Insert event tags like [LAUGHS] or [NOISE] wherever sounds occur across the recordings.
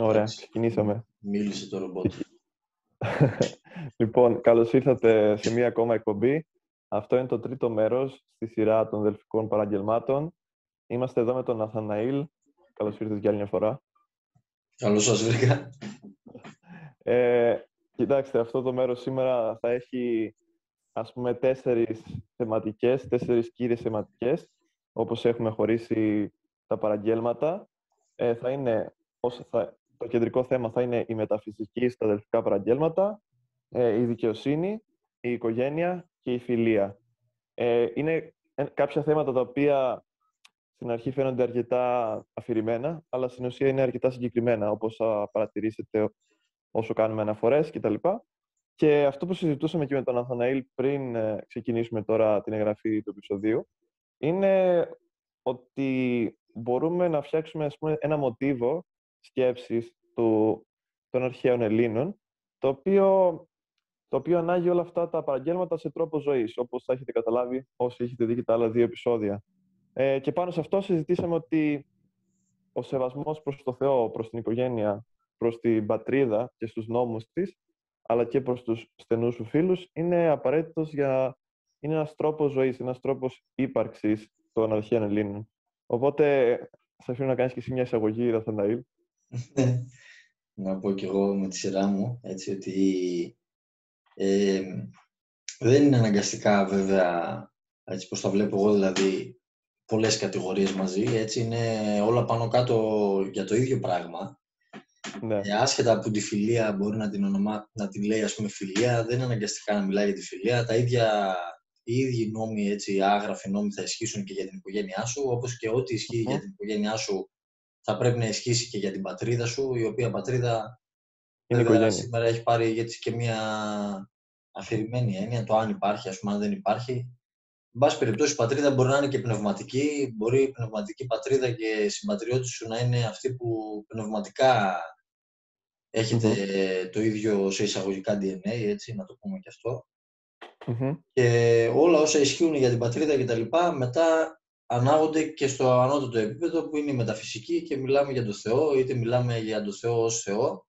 Ωραία, ξεκινήσαμε. Μίλησε το ρομπότ. [LAUGHS] λοιπόν, καλώς ήρθατε σε μία ακόμα εκπομπή. Αυτό είναι το τρίτο μέρος στη σειρά των δελφικών παραγγελμάτων. Είμαστε εδώ με τον Αθαναήλ. Καλώς ήρθες για άλλη μια φορά. Καλώς σας βρήκα. Ε, κοιτάξτε, αυτό το μέρος σήμερα θα έχει ας πούμε τέσσερις θεματικές, τέσσερις κύριες θεματικές, όπως έχουμε χωρίσει τα παραγγέλματα. Ε, θα είναι, θα, το κεντρικό θέμα θα είναι η μεταφυσική στα αδελφικά παραγγέλματα, ε, η δικαιοσύνη, η οικογένεια και η φιλία. Ε, είναι κάποια θέματα τα οποία στην αρχή φαίνονται αρκετά αφηρημένα, αλλά στην ουσία είναι αρκετά συγκεκριμένα, όπως θα παρατηρήσετε όσο κάνουμε αναφορές κτλ. Και αυτό που συζητούσαμε και με τον Αθαναήλ πριν ε, ξεκινήσουμε τώρα την εγγραφή του επεισοδίου, είναι ότι μπορούμε να φτιάξουμε ας πούμε, ένα μοτίβο σκέψης του, των αρχαίων Ελλήνων, το οποίο, το οποίο ανάγει όλα αυτά τα παραγγέλματα σε τρόπο ζωής, όπως θα έχετε καταλάβει όσοι έχετε δει και τα άλλα δύο επεισόδια. Ε, και πάνω σε αυτό συζητήσαμε ότι ο σεβασμός προς το Θεό, προς την οικογένεια, προς την πατρίδα και στους νόμους της, αλλά και προς τους στενούς σου φίλους, είναι απαραίτητος για... είναι ένας τρόπος ζωής, ένας τρόπος ύπαρξης των αρχαίων Ελλήνων. Οπότε, σε αφήνω να κάνεις και εσύ μια εισαγωγή, Ραθαναήλ. Ναι. να πω κι εγώ με τη σειρά μου, έτσι, ότι ε, δεν είναι αναγκαστικά βέβαια, έτσι πως τα βλέπω εγώ δηλαδή, πολλές κατηγορίες μαζί, έτσι είναι όλα πάνω κάτω για το ίδιο πράγμα. Ναι. Ε, άσχετα από τη φιλία μπορεί να την, ονομα... να την λέει ας πούμε φιλία, δεν είναι αναγκαστικά να μιλάει για τη φιλία. Τα ίδια, οι ίδιοι νόμοι, έτσι, άγραφοι νόμοι θα ισχύσουν και για την οικογένειά σου, όπως και ό,τι για την οικογένειά σου θα πρέπει να ισχύσει και για την πατρίδα σου, η οποία πατρίδα είναι βέβαια, σήμερα έχει πάρει έτσι και μια αφηρημένη έννοια, το αν υπάρχει, ας πούμε, αν δεν υπάρχει. Εν πάση περιπτώσει, η πατρίδα μπορεί να είναι και πνευματική, μπορεί η πνευματική πατρίδα και οι συμπατριώτες σου να είναι αυτοί που πνευματικά το ίδιο σε εισαγωγικά DNA, έτσι, να το πούμε και αυτό. Και όλα όσα ισχύουν για την πατρίδα κτλ. μετά ανάγονται και στο ανώτατο επίπεδο που είναι η μεταφυσική και μιλάμε για τον Θεό, είτε μιλάμε για τον Θεό ως Θεό,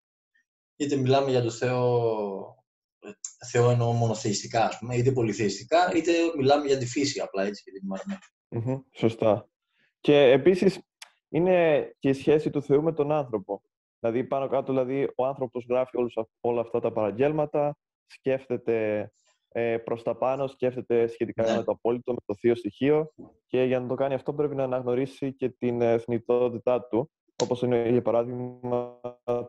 είτε μιλάμε για τον Θεό, Θεό εννοώ μονοθεϊστικά, ας πούμε, είτε πολυθεϊστικά, είτε μιλάμε για τη φύση απλά έτσι και την mm Σωστά. Και επίσης είναι και η σχέση του Θεού με τον άνθρωπο. Δηλαδή πάνω κάτω, δηλαδή, ο άνθρωπος γράφει όλους, όλα αυτά τα παραγγέλματα, σκέφτεται ε, προς τα πάνω, σκέφτεται σχετικά ναι. με το απόλυτο, με το θείο στοιχείο και για να το κάνει αυτό πρέπει να αναγνωρίσει και την εθνικότητά του, όπως είναι για παράδειγμα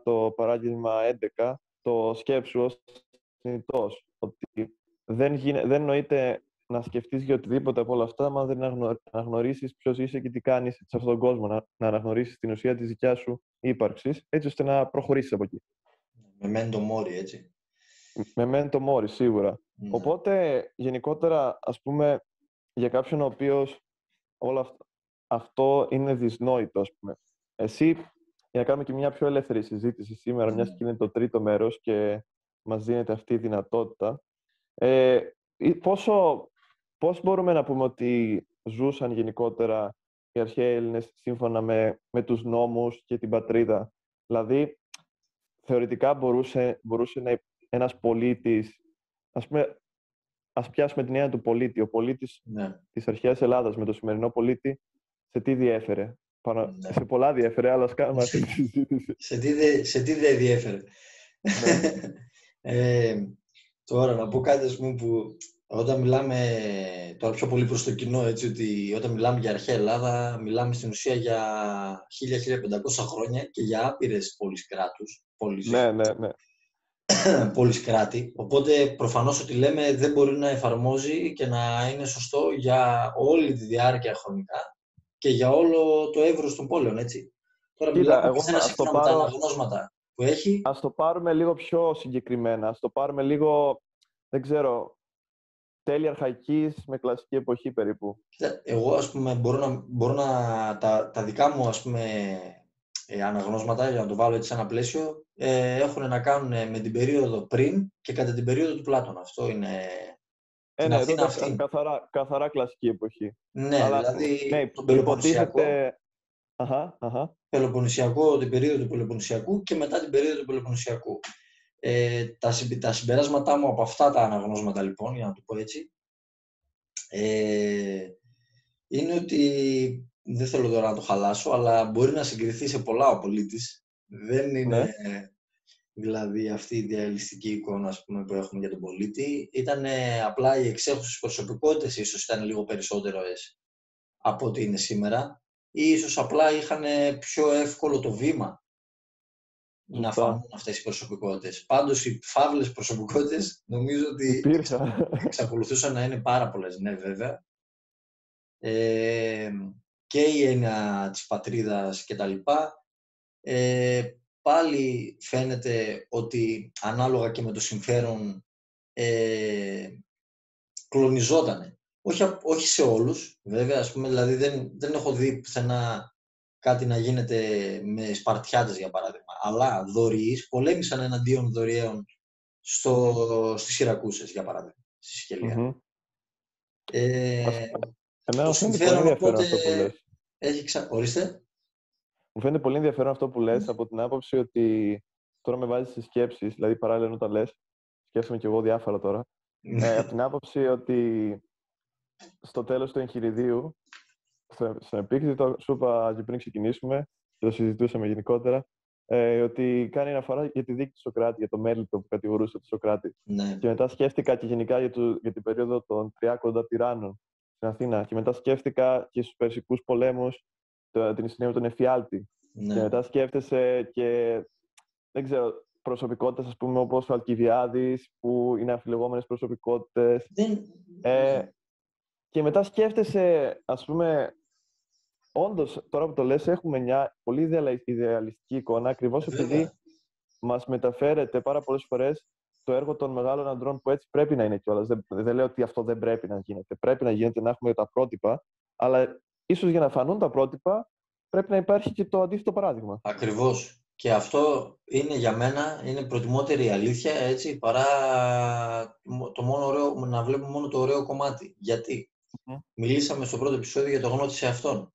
το παράγγελμα 11, το σκέψου ως θνητός, ότι δεν, γίνε, δεν νοείται να σκεφτείς για οτιδήποτε από όλα αυτά, αν δεν αναγνωρίσεις ποιος είσαι και τι κάνεις σε αυτόν τον κόσμο, να, να αναγνωρίσεις την ουσία της δικιάς σου ύπαρξης, έτσι ώστε να προχωρήσεις από εκεί. Με μέντο μόρι, έτσι. Με μέντο μόρι, σίγουρα. Ναι. Οπότε, γενικότερα, ας πούμε, για κάποιον ο οποίος όλο αυτό, αυτό είναι δυσνόητο, ας πούμε. Εσύ, για να κάνουμε και μια πιο ελεύθερη συζήτηση σήμερα, mm. μιας και είναι το τρίτο μέρος και μας δίνεται αυτή η δυνατότητα, ε, πόσο, πώς μπορούμε να πούμε ότι ζούσαν γενικότερα οι αρχαίοι Έλληνες σύμφωνα με, με τους νόμους και την πατρίδα; Δηλαδή, θεωρητικά μπορούσε, μπορούσε να ένας πολίτης, ας πούμε, ας πιάσουμε την έννοια του πολίτη. Ο πολίτης ναι. της αρχαίας Ελλάδας με το σημερινό πολίτη, σε τι διέφερε; Ναι. Σε πολλά διέφερε, αλλά ας κάνουμε αυτή τη συζήτηση. σε, τι σε τι δεν διέφερε. Ναι. [LAUGHS] ε, τώρα, να πω κάτι, ας πούμε, που όταν μιλάμε, τώρα πιο πολύ προς το κοινό, έτσι, ότι όταν μιλάμε για αρχαία Ελλάδα, μιλάμε στην ουσία για 1000-1500 χρόνια και για άπειρες πόλεις κράτους. Πόλεις, ναι, ναι, ναι. [CLEARS THROAT] πόλεις κράτη. Οπότε προφανώς ότι λέμε δεν μπορεί να εφαρμόζει και να είναι σωστό για όλη τη διάρκεια χρονικά και για όλο το εύρος των πόλεων, έτσι. Τώρα Κοίτα, μιλάμε εγώ ένα σύμφωνα πάρω... με τα αναγνώσματα που έχει. Ας το πάρουμε λίγο πιο συγκεκριμένα. Ας το πάρουμε λίγο, δεν ξέρω, τέλη αρχαϊκής με κλασική εποχή περίπου. Εγώ, ας πούμε, μπορώ να, μπορώ να τα, τα δικά μου, ας πούμε, ε, αναγνώσματα, για να το βάλω έτσι σε ένα πλαίσιο, ε, έχουν να κάνουν με την περίοδο πριν και κατά την περίοδο του Πλάτωνα. Αυτό είναι ε, ναι, εδώ αυτή. Καθαρά, καθαρά κλασική εποχή. Ναι, Αλλά, δηλαδή ναι, τον υποτίθεται, Αχα, αχα. Πελοποννησιακό, την περίοδο του Πελοποννησιακού και μετά την περίοδο του Πελοποννησιακού. Ε, τα, τα συμπεράσματά μου από αυτά τα αναγνώσματα λοιπόν, για να το πω έτσι, ε, είναι ότι δεν θέλω τώρα να το χαλάσω, αλλά μπορεί να συγκριθεί σε πολλά ο πολίτης. Δεν είναι ναι. δηλαδή αυτή η ιδεαλιστική εικόνα ας πούμε, που έχουμε για τον πολίτη. Ήταν απλά οι εξέχουσες προσωπικότητες ίσως ήταν λίγο περισσότερο από ό,τι είναι σήμερα ή ίσως απλά είχαν πιο εύκολο το βήμα να φανούν αυτές οι προσωπικότητες. Πάντως οι φαύλες προσωπικότητες νομίζω ότι εξακολουθούσαν να είναι πάρα πολλές, ναι βέβαια. Ε, και η έννοια της πατρίδας και τα λοιπά. Ε, πάλι φαίνεται ότι ανάλογα και με το συμφέρον ε, κλονιζότανε. Όχι, όχι σε όλους, βέβαια, ας πούμε, δηλαδή δεν, δεν έχω δει πουθενά κάτι να γίνεται με Σπαρτιάτες, για παράδειγμα. Αλλά δωρείς πολέμησαν εναντίον δωριαίων στο, στις Σιρακούσες, για παράδειγμα, στη Σικελία. Mm-hmm. Ε, Εμένα μου φαίνεται πολύ ενδιαφέρον αυτό που λες. Έχει ξα... Ορίστε. Μου φαίνεται πολύ ενδιαφέρον αυτό που λες από την άποψη ότι τώρα με βάζεις στις σκέψεις, δηλαδή παράλληλα όταν λες, σκέφτομαι κι εγώ διάφορα τώρα, ε, από την άποψη ότι στο τέλος του εγχειριδίου, στον επίκτητο, σου είπα και πριν ξεκινήσουμε, και το συζητούσαμε γενικότερα, ε, ότι κάνει αναφορά για τη δίκη του Σοκράτη, για το μέλητο που κατηγορούσε τον Σοκράτη. Ναι. Και μετά σκέφτηκα και γενικά για, το, για την περίοδο των 30 τυράννων στην Αθήνα. Και μετά σκέφτηκα και στους Περσικούς πολέμους την ιστορία με τον Εφιάλτη. Ναι. Και μετά σκέφτεσαι και, δεν ξέρω, προσωπικότητες, ας πούμε, όπως ο Αλκιβιάδης, που είναι αφιλεγόμενες προσωπικότητες. Ε, και μετά σκέφτεσαι, ας πούμε, όντως, τώρα που το λες, έχουμε μια πολύ ιδεαλιστική εικόνα, ακριβώς επειδή μας μεταφέρεται πάρα πολλές φορές το έργο των μεγάλων αντρών που έτσι πρέπει να είναι κιόλας. Δεν, δεν λέω ότι αυτό δεν πρέπει να γίνεται. Πρέπει να γίνεται να έχουμε τα πρότυπα, αλλά ίσως για να φανούν τα πρότυπα πρέπει να υπάρχει και το αντίθετο παράδειγμα. Ακριβώς. Και αυτό είναι για μένα είναι προτιμότερη αλήθεια έτσι, παρά το μόνο ωραίο, να βλέπουμε μόνο το ωραίο κομμάτι. Γιατί μιλήσαμε στο πρώτο επεισόδιο για το γνώτη αυτόν.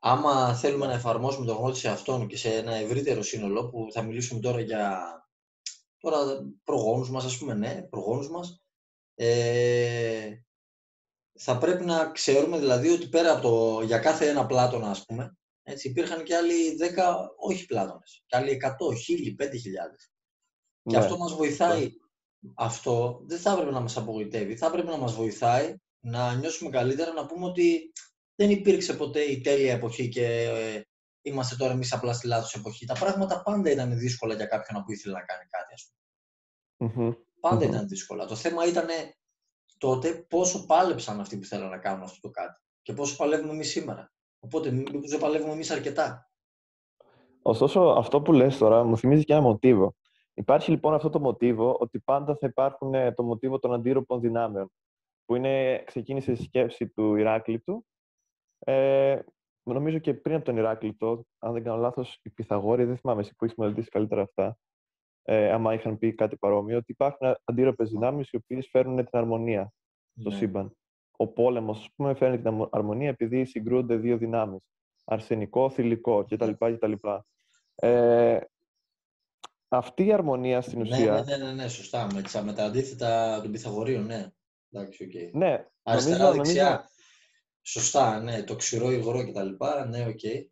Άμα θέλουμε να εφαρμόσουμε το γνώτη αυτόν και σε ένα ευρύτερο σύνολο, που θα μιλήσουμε τώρα για Τώρα προγόνους μας, ας πούμε, ναι, προγόνους μας. Ε, θα πρέπει να ξέρουμε δηλαδή ότι πέρα από το, για κάθε ένα πλάτωνα, ας πούμε, έτσι, υπήρχαν και άλλοι 10 όχι πλάτωνες, και άλλοι 100, 1000, 5000. Και ναι. αυτό μας βοηθάει, αυτό δεν θα έπρεπε να μας απογοητεύει, θα έπρεπε να μας βοηθάει να νιώσουμε καλύτερα, να πούμε ότι δεν υπήρξε ποτέ η τέλεια εποχή και ε, είμαστε τώρα εμείς απλά στη λάθος εποχή. Τα πράγματα πάντα ήταν δύσκολα για κάποιον που ήθελε να κάνει κάτι, ας πούμε. Πάντα ήταν δύσκολα. Το θέμα ήταν τότε πόσο πάλεψαν αυτοί που θέλουν να κάνουν αυτό το κάτι και πόσο παλεύουμε εμείς σήμερα. Οπότε, μήπως δεν παλεύουμε εμείς αρκετά. Ωστόσο, αυτό που λες τώρα μου θυμίζει και ένα μοτίβο. Υπάρχει λοιπόν αυτό το μοτίβο ότι πάντα θα υπάρχουν ε, το μοτίβο των αντίρροπων δυνάμεων, που είναι, ξεκίνησε η σκέψη του Ηράκλειτου ε, νομίζω και πριν από τον Ηράκλειτο, αν δεν κάνω λάθος, οι Πυθαγόροι, δεν θυμάμαι εσύ που έχεις μελετήσει καλύτερα αυτά, ε, άμα είχαν πει κάτι παρόμοιο, ότι υπάρχουν αντίρροπες δυνάμεις οι οποίες φέρνουν την αρμονία στο ναι. σύμπαν. Ο πόλεμος, ας πούμε, φέρνει την αρμονία επειδή συγκρούονται δύο δυνάμεις. Αρσενικό, θηλυκό κτλ. κτλ. Ε, αυτή η αρμονία στην ναι, ουσία. Ναι, ναι, ναι, ναι σωστά. Με, με τα αντίθετα των Πυθαγορείων, ναι. Εντάξει, okay. Ναι, Αριστερά, δεξιά. Σωστά, ναι, το ξηρό υγρό κτλ. Ναι, OK. Okay.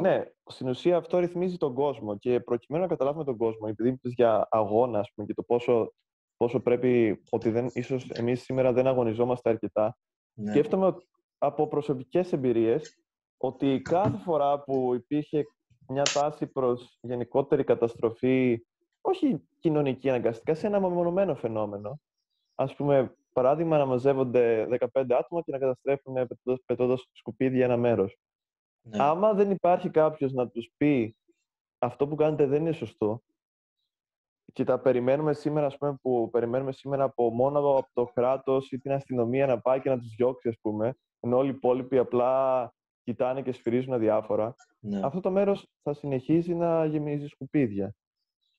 Ναι, στην ουσία αυτό ρυθμίζει τον κόσμο και προκειμένου να καταλάβουμε τον κόσμο, επειδή είπες για αγώνα πούμε, και το πόσο, πόσο πρέπει, ότι δεν, ίσως εμείς σήμερα δεν αγωνιζόμαστε αρκετά, ναι. σκέφτομαι από προσωπικές εμπειρίες ότι κάθε φορά που υπήρχε μια τάση προς γενικότερη καταστροφή, όχι κοινωνική αναγκαστικά, σε ένα μεμονωμένο φαινόμενο, ας πούμε παράδειγμα, να μαζεύονται 15 άτομα και να καταστρέφουν πετώντας σκουπίδια ένα μέρος. Ναι. Άμα δεν υπάρχει κάποιος να τους πει αυτό που κάνετε δεν είναι σωστό, και τα περιμένουμε σήμερα, ας πούμε, που περιμένουμε σήμερα από μόνο από το κράτος ή την αστυνομία να πάει και να τους διώξει, ας πούμε, ενώ όλοι οι υπόλοιποι απλά κοιτάνε και σφυρίζουν αδιάφορα, ναι. αυτό το μέρος θα συνεχίζει να γεμίζει σκουπίδια.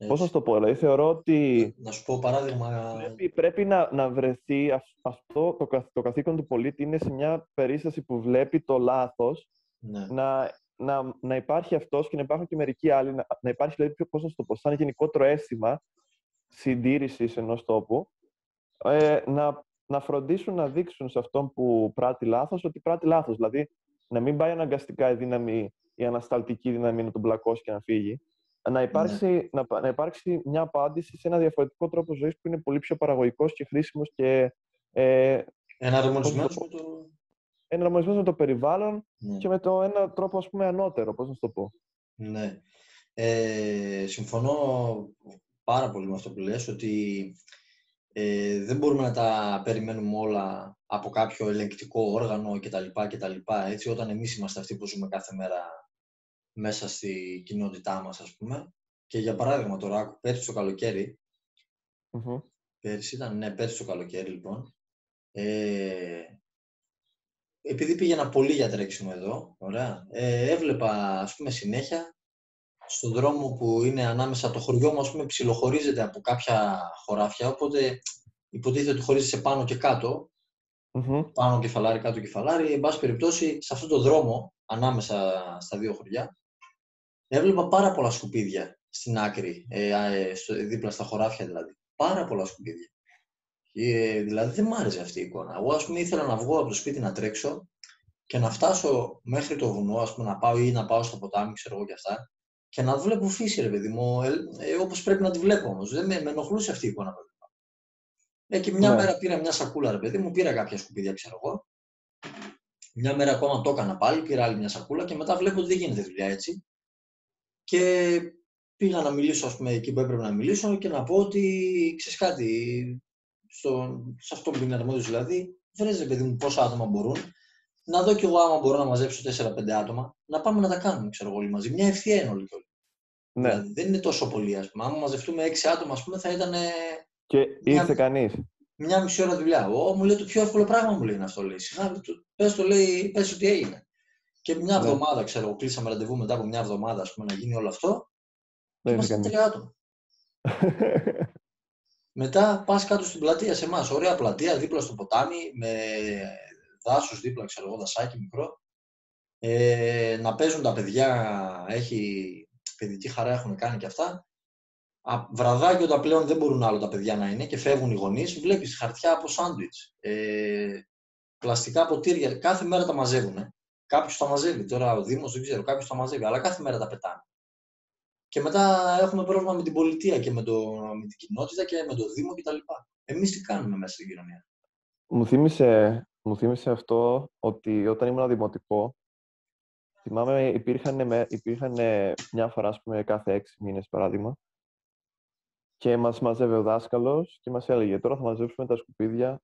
Πώς να το πω, δηλαδή θεωρώ ότι. Να σου πω παράδειγμα. Πρέπει, πρέπει να, να βρεθεί αυτό το, το καθήκον του πολίτη είναι σε μια περίσταση που βλέπει το λάθος ναι. να να, να υπάρχει αυτός και να υπάρχουν και μερικοί άλλοι, να, να υπάρχει δηλαδή, πώς να το πω, σαν γενικότερο αίσθημα συντήρησης ενός τόπου, ε, να, να φροντίσουν να δείξουν σε αυτόν που πράττει λάθος ότι πράττει λάθος. Δηλαδή, να μην πάει αναγκαστικά η δύναμη, η ανασταλτική δύναμη να τον πλακώσει και να φύγει. Να υπάρξει, ναι. να, να υπάρξει μια απάντηση σε ένα διαφορετικό τρόπο ζωής που είναι πολύ πιο παραγωγικός και χρήσιμος και... Ε, Εναρμονισμένος με το... Εναρμονισμένος με το περιβάλλον ναι. και με το ένα τρόπο, ας πούμε, ανώτερο, πώς να το πω. Ναι. Ε, συμφωνώ πάρα πολύ με αυτό που λες, ότι ε, δεν μπορούμε να τα περιμένουμε όλα από κάποιο ελεγκτικό όργανο κτλ. κτλ έτσι, όταν εμείς είμαστε αυτοί που ζούμε κάθε μέρα μέσα στη κοινότητά μας, ας πούμε. Και για παράδειγμα τώρα, πέρσι το καλοκαιρι mm πέρσι ήταν, ναι, πέρσι το καλοκαίρι λοιπόν, ε, επειδή πήγαινα πολύ για τρέξιμο εδώ, ωραία, ε, έβλεπα ας πούμε συνέχεια στον δρόμο που είναι ανάμεσα το χωριό μου, ας πούμε, ψιλοχωρίζεται από κάποια χωράφια, οπότε υποτίθεται ότι χωρίζεται πάνω και κατω πάνω κεφαλάρι, κάτω κεφαλάρι. Εν πάση περιπτώσει, σε αυτόν τον δρόμο, ανάμεσα στα δύο χωριά, έβλεπα πάρα πολλά σκουπίδια στην άκρη, ε, ε, στο, δίπλα στα χωράφια δηλαδή. Πάρα πολλά σκουπίδια. Ε, δηλαδή δεν μ' άρεσε αυτή η εικόνα. Εγώ, ας πούμε, ήθελα να βγω από το σπίτι να τρέξω και να φτάσω μέχρι το βουνό, ας πούμε, να πάω ή να πάω στο ποτάμι, ξέρω εγώ και αυτά, και να βλέπω φύση, ρε παιδί μου, ε, ε, όπως πρέπει να τη βλέπω όμως. Δεν με, με ενοχλούσε αυτή η εικόνα. Ε, και μια ναι. μέρα πήρα μια σακούλα, ρε παιδί μου, πήρα κάποια σκουπίδια, ξέρω εγώ. Μια μέρα ακόμα το έκανα πάλι, πήρα άλλη μια σακούλα και μετά βλέπω ότι δεν γίνεται δουλειά έτσι. Και πήγα να μιλήσω, ας πούμε, εκεί που έπρεπε να μιλήσω και να πω ότι, ξέρεις κάτι, στο, σε αυτό που είναι αρμόδιος δηλαδή, βρες, παιδί μου, πόσα άτομα μπορούν να δω κι εγώ άμα μπορώ να μαζέψω 4-5 άτομα, να πάμε να τα κάνουμε, ξέρω όλοι μαζί. Μια ευθεία είναι όλοι και όλοι. Ναι. Δηλαδή, δεν είναι τόσο πολύ, ας πούμε. Αν μαζευτούμε 6 άτομα, ας πούμε, θα ήταν. Και ήρθε κανείς. Μια μισή ώρα δουλειά. Ο, μου λέει το πιο εύκολο πράγμα μου λέει είναι αυτό. Λέει. πες το λέει, πες ότι έγινε. Και μια ναι. εβδομάδα, ξέρω εγώ, κλείσαμε ραντεβού μετά από μια εβδομάδα, ας πούμε, να γίνει όλο αυτό. Δεν είμαστε τρία άτομα. [LAUGHS] μετά πας κάτω στην πλατεία σε εμάς. Ωραία πλατεία, δίπλα στο ποτάμι, με δάσο δίπλα, ξέρω εγώ, δασάκι μικρό. Ε, να παίζουν τα παιδιά, έχει παιδική χαρά έχουν κάνει και αυτά. βραδάκι όταν πλέον δεν μπορούν άλλο τα παιδιά να είναι και φεύγουν οι γονείς, βλέπεις χαρτιά από σάντουιτς. Ε, πλαστικά ποτήρια, κάθε μέρα τα μαζεύουν. Ε. Κάποιος τα μαζεύει. Τώρα ο Δήμος δεν ξέρω, κάποιος τα μαζεύει, αλλά κάθε μέρα τα πετάνε. Και μετά έχουμε πρόβλημα με την πολιτεία και με, το, με την κοινότητα και με το Δήμο κτλ. Εμείς τι κάνουμε μέσα στην κοινωνία; Μου θύμισε μου θύμισε αυτό ότι όταν ήμουν δημοτικό, θυμάμαι υπήρχαν, υπήρχαν μια φορά, ας πούμε, κάθε έξι μήνες, παράδειγμα, και μας μαζεύε ο δάσκαλος και μας έλεγε «Τώρα θα μαζέψουμε τα σκουπίδια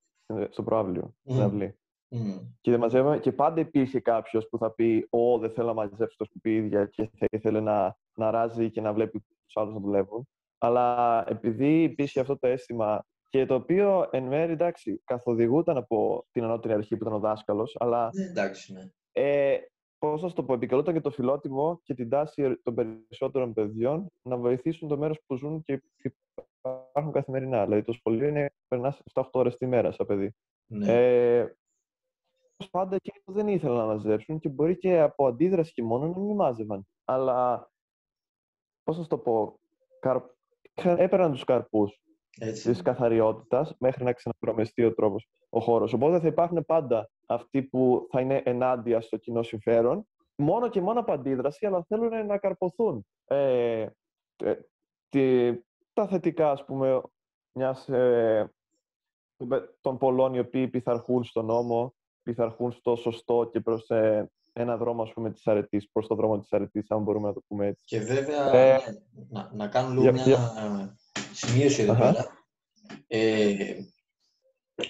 στο προάβλιο, mm. στην αυλή». Mm. Και, μαζεύαμε, και πάντα υπήρχε κάποιος που θα πει «Ω, δεν θέλω να μαζέψω τα σκουπίδια» και θα ήθελε να, να ράζει και να βλέπει τους άλλους να δουλεύουν. Αλλά επειδή υπήρχε αυτό το αίσθημα και το οποίο εν μέρει εντάξει, καθοδηγούταν από την ανώτερη αρχή που ήταν ο δάσκαλος, αλλά. Ναι, εντάξει, ναι. Ε, Πώς θα το πω, επικαλούταν και το φιλότιμο και την τάση των περισσότερων παιδιών να βοηθήσουν το μέρος που ζουν και υπάρχουν καθημερινά. Δηλαδή, το σχολείο είναι περνάς 7-8 ώρες τη μέρα, σαν παιδί. Ναι. Ε, πάντα εκεί δεν ήθελαν να μαζέψουν και μπορεί και από αντίδραση και μόνο να μην μάζευαν. Αλλά, πώς θα το πω, καρ... έπαιρναν τους καρπούς της καθαριότητας μέχρι να ξαναπρομεστεί ο τρόπος ο χώρος. Οπότε θα υπάρχουν πάντα αυτοί που θα είναι ενάντια στο κοινό συμφέρον, μόνο και μόνο από αντίδραση, αλλά θέλουν να καρποθούν ε, ε, τα θετικά, ας πούμε, μιας, ε, των πολλών οι οποίοι πειθαρχούν στον νόμο, πειθαρχούν στο σωστό και προς ε, ένα δρόμο, ας πούμε, της αρετής, προς το δρόμο της αρετής, αν μπορούμε να το πούμε έτσι. Και βέβαια, ε, να, να κάνω λίγο μια σημείωση εδώ πέρα. Ε,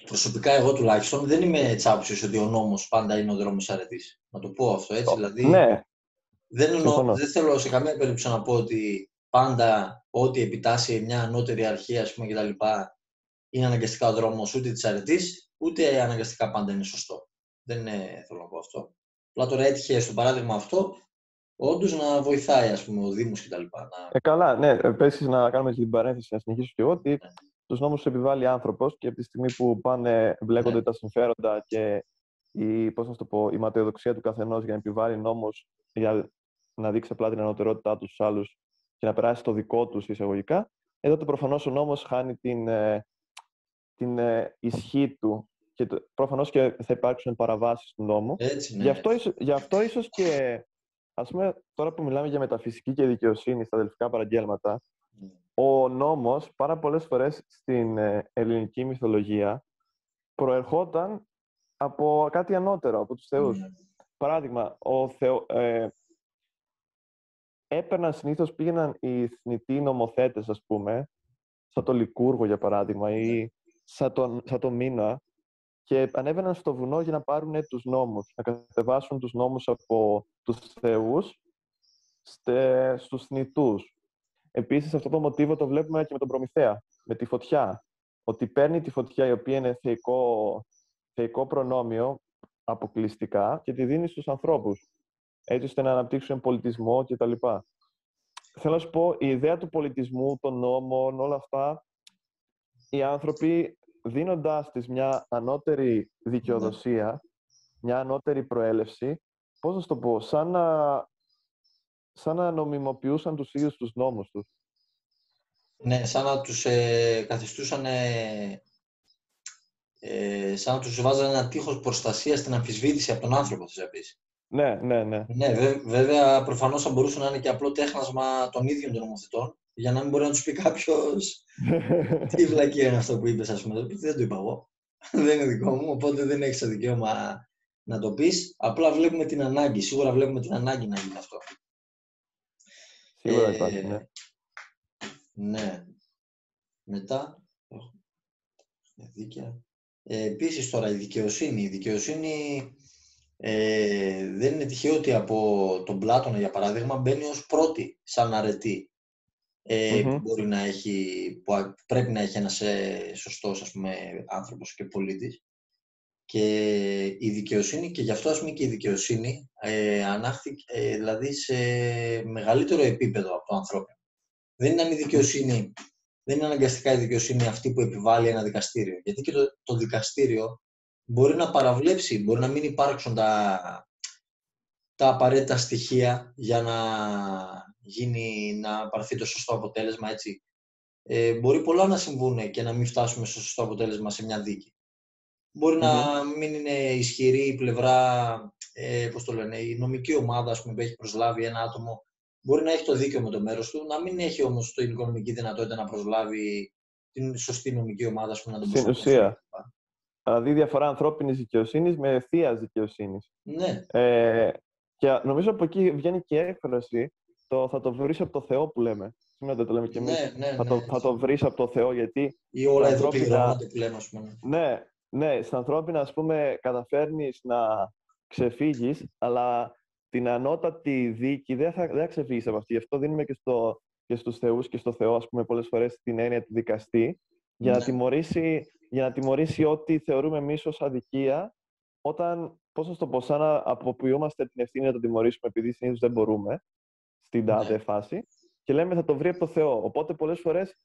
προσωπικά εγώ τουλάχιστον δεν είμαι τσάψιος ότι ο νόμος πάντα είναι ο δρόμος αρετής. Να το πω αυτό έτσι, δηλαδή ναι. δεν, εννο, δεν θέλω σε καμία περίπτωση να πω ότι πάντα ό,τι επιτάσσει μια ανώτερη αρχή ας πούμε κτλ. είναι αναγκαστικά ο δρόμος ούτε της αρετής, ούτε αναγκαστικά πάντα είναι σωστό. Δεν είναι, θέλω να πω αυτό. Απλά τώρα έτυχε στο παράδειγμα αυτό όντως να βοηθάει ας πούμε, ο Δήμος κτλ. Να... Ε, καλά, ναι. Επίση, να κάνουμε την παρένθεση, να συνεχίσω και εγώ, ότι ναι. τους νόμους επιβάλλει άνθρωπος και από τη στιγμή που πάνε, μπλέκονται ναι. τα συμφέροντα και η, πώς να το πω, η ματαιοδοξία του καθενός για να επιβάλλει νόμους για να δείξει απλά την ανωτερότητά τους στους άλλους και να περάσει το δικό τους εισαγωγικά, ε, τότε προφανώς ο νόμος χάνει την, ε, την ε, ισχύ του και προφανώς και θα υπάρξουν παραβάσεις του νόμου. Έτσι, ναι. Γι' αυτό, ίσως, γι αυτό ίσως και, ας πούμε, τώρα που μιλάμε για μεταφυσική και δικαιοσύνη στα αδελφικά παραγγέλματα, Ναι. ο νόμος πάρα πολλές φορές στην ε, ελληνική μυθολογία προερχόταν από κάτι ανώτερο, από τους θεούς. Ναι. Παράδειγμα, ο Θεό, ε, έπαιρναν συνήθως, πήγαιναν οι θνητοί νομοθέτες, ας πούμε, σαν το Λικούργο, για παράδειγμα, ή σαν τον, σαν το Μήνα, και ανέβαιναν στο βουνό για να πάρουν τους νόμους, να κατεβάσουν τους νόμους από τους θεούς στε, στους θνητούς. Επίσης, αυτό το μοτίβο το βλέπουμε και με τον Προμηθέα, με τη φωτιά. Ότι παίρνει τη φωτιά, η οποία είναι θεϊκό, θεϊκό προνόμιο, αποκλειστικά, και τη δίνει στους ανθρώπους, έτσι ώστε να αναπτύξουν πολιτισμό κτλ. Θέλω να σου πω, η ιδέα του πολιτισμού, των νόμων, όλα αυτά, οι άνθρωποι δίνοντάς της μια ανώτερη δικαιοδοσία, μια ανώτερη προέλευση, πώς να σου το πω, σαν να, σαν να νομιμοποιούσαν τους ίδιους τους νόμους τους. Ναι, σαν να τους ε, καθιστούσαν, ε, ε, σαν να τους βάζανε ένα τείχος προστασίας στην αμφισβήτηση από τον άνθρωπο, θες να πεις. Ναι, ναι, ναι. Ναι, βέ- βέβαια προφανώς θα μπορούσε να είναι και απλό τέχνασμα των ίδιων των νομοθετών, για να μην μπορεί να τους πει κάποιος [LAUGHS] τι βλακία είναι αυτό που είπες, ας πούμε. Δεν το είπα εγώ. δεν είναι δικό μου, οπότε δεν έχεις το δικαίωμα να το πεις. Απλά βλέπουμε την ανάγκη, σίγουρα βλέπουμε την ανάγκη να γίνει αυτό. Σίγουρα Ε, υπάρχει, ναι. Ναι. Μετά, έχω δίκαια. Ε, επίσης τώρα η δικαιοσύνη. Η δικαιοσύνη ε, δεν είναι τυχαίο ότι από τον Πλάτωνα για παράδειγμα μπαίνει ως πρώτη σαν αρετή ε, Μμμ. που μπορεί να έχει, που α- πρέπει να έχει ένας ε, σωστός ας πούμε, άνθρωπος και πολίτης. Και η δικαιοσύνη, και γι' αυτό ας πούμε και η δικαιοσύνη ε, ανάχθηκε ε, δηλαδή σε μεγαλύτερο επίπεδο από το ανθρώπινο. Δεν είναι αν η δικαιοσύνη, δεν είναι αναγκαστικά η δικαιοσύνη αυτή που επιβάλλει ένα δικαστήριο. Γιατί και το, το δικαστήριο μπορεί να παραβλέψει, μπορεί να μην υπάρξουν τα, τα απαραίτητα στοιχεία για να γίνει, να πάρθει το σωστό αποτέλεσμα, έτσι. Ε, μπορεί πολλά να συμβούν και να μην φτάσουμε στο σωστό αποτέλεσμα σε μια δίκη. Μπορεί να μην είναι ισχυρή η πλευρά, ε, πώς το λένε, η νομική ομάδα ας πούμε, που έχει προσλάβει ένα άτομο. Μπορεί να έχει το δίκαιο με το μέρος του, να μην έχει όμως την οικονομική δυνατότητα να προσλάβει την σωστή νομική ομάδα ας πούμε, να τον Στην προστατεύσει. ουσία. Δηλαδή, διαφορά ανθρώπινης δικαιοσύνης με θεία δικαιοσύνης. Ναι, Ε, και νομίζω από εκεί βγαίνει και η έκφραση το θα το βρεις από το Θεό που λέμε. Σήμερα δεν το λέμε κι εμείς. ναι, ναι, θα, ναι. το, θα το βρεις από το Θεό, γιατί Ή όλα τα εδώ ανθρώπινα- πληρώνονται που λέμε, ας πούμε. ναι, ναι, στα ανθρώπινα, ας πούμε, καταφέρνεις να ξεφύγεις, αλλά την ανώτατη δίκη δεν θα, δεν θα ξεφύγεις από αυτή. Γι' αυτό δίνουμε και, στο, και στους θεούς και στο Θεό, ας πούμε, πολλές φορές την έννοια του δικαστή, για, Ναι. να τιμωρήσει, για να τιμωρήσει ό,τι θεωρούμε εμείς ως αδικία, όταν, πώς να σου το πω, σαν να αποποιούμαστε την ευθύνη να το τιμωρήσουμε, επειδή συνήθως δεν μπορούμε, στην τάδε Ναι. φάση, και λέμε θα το βρει από το Θεό. Οπότε πολλές φορές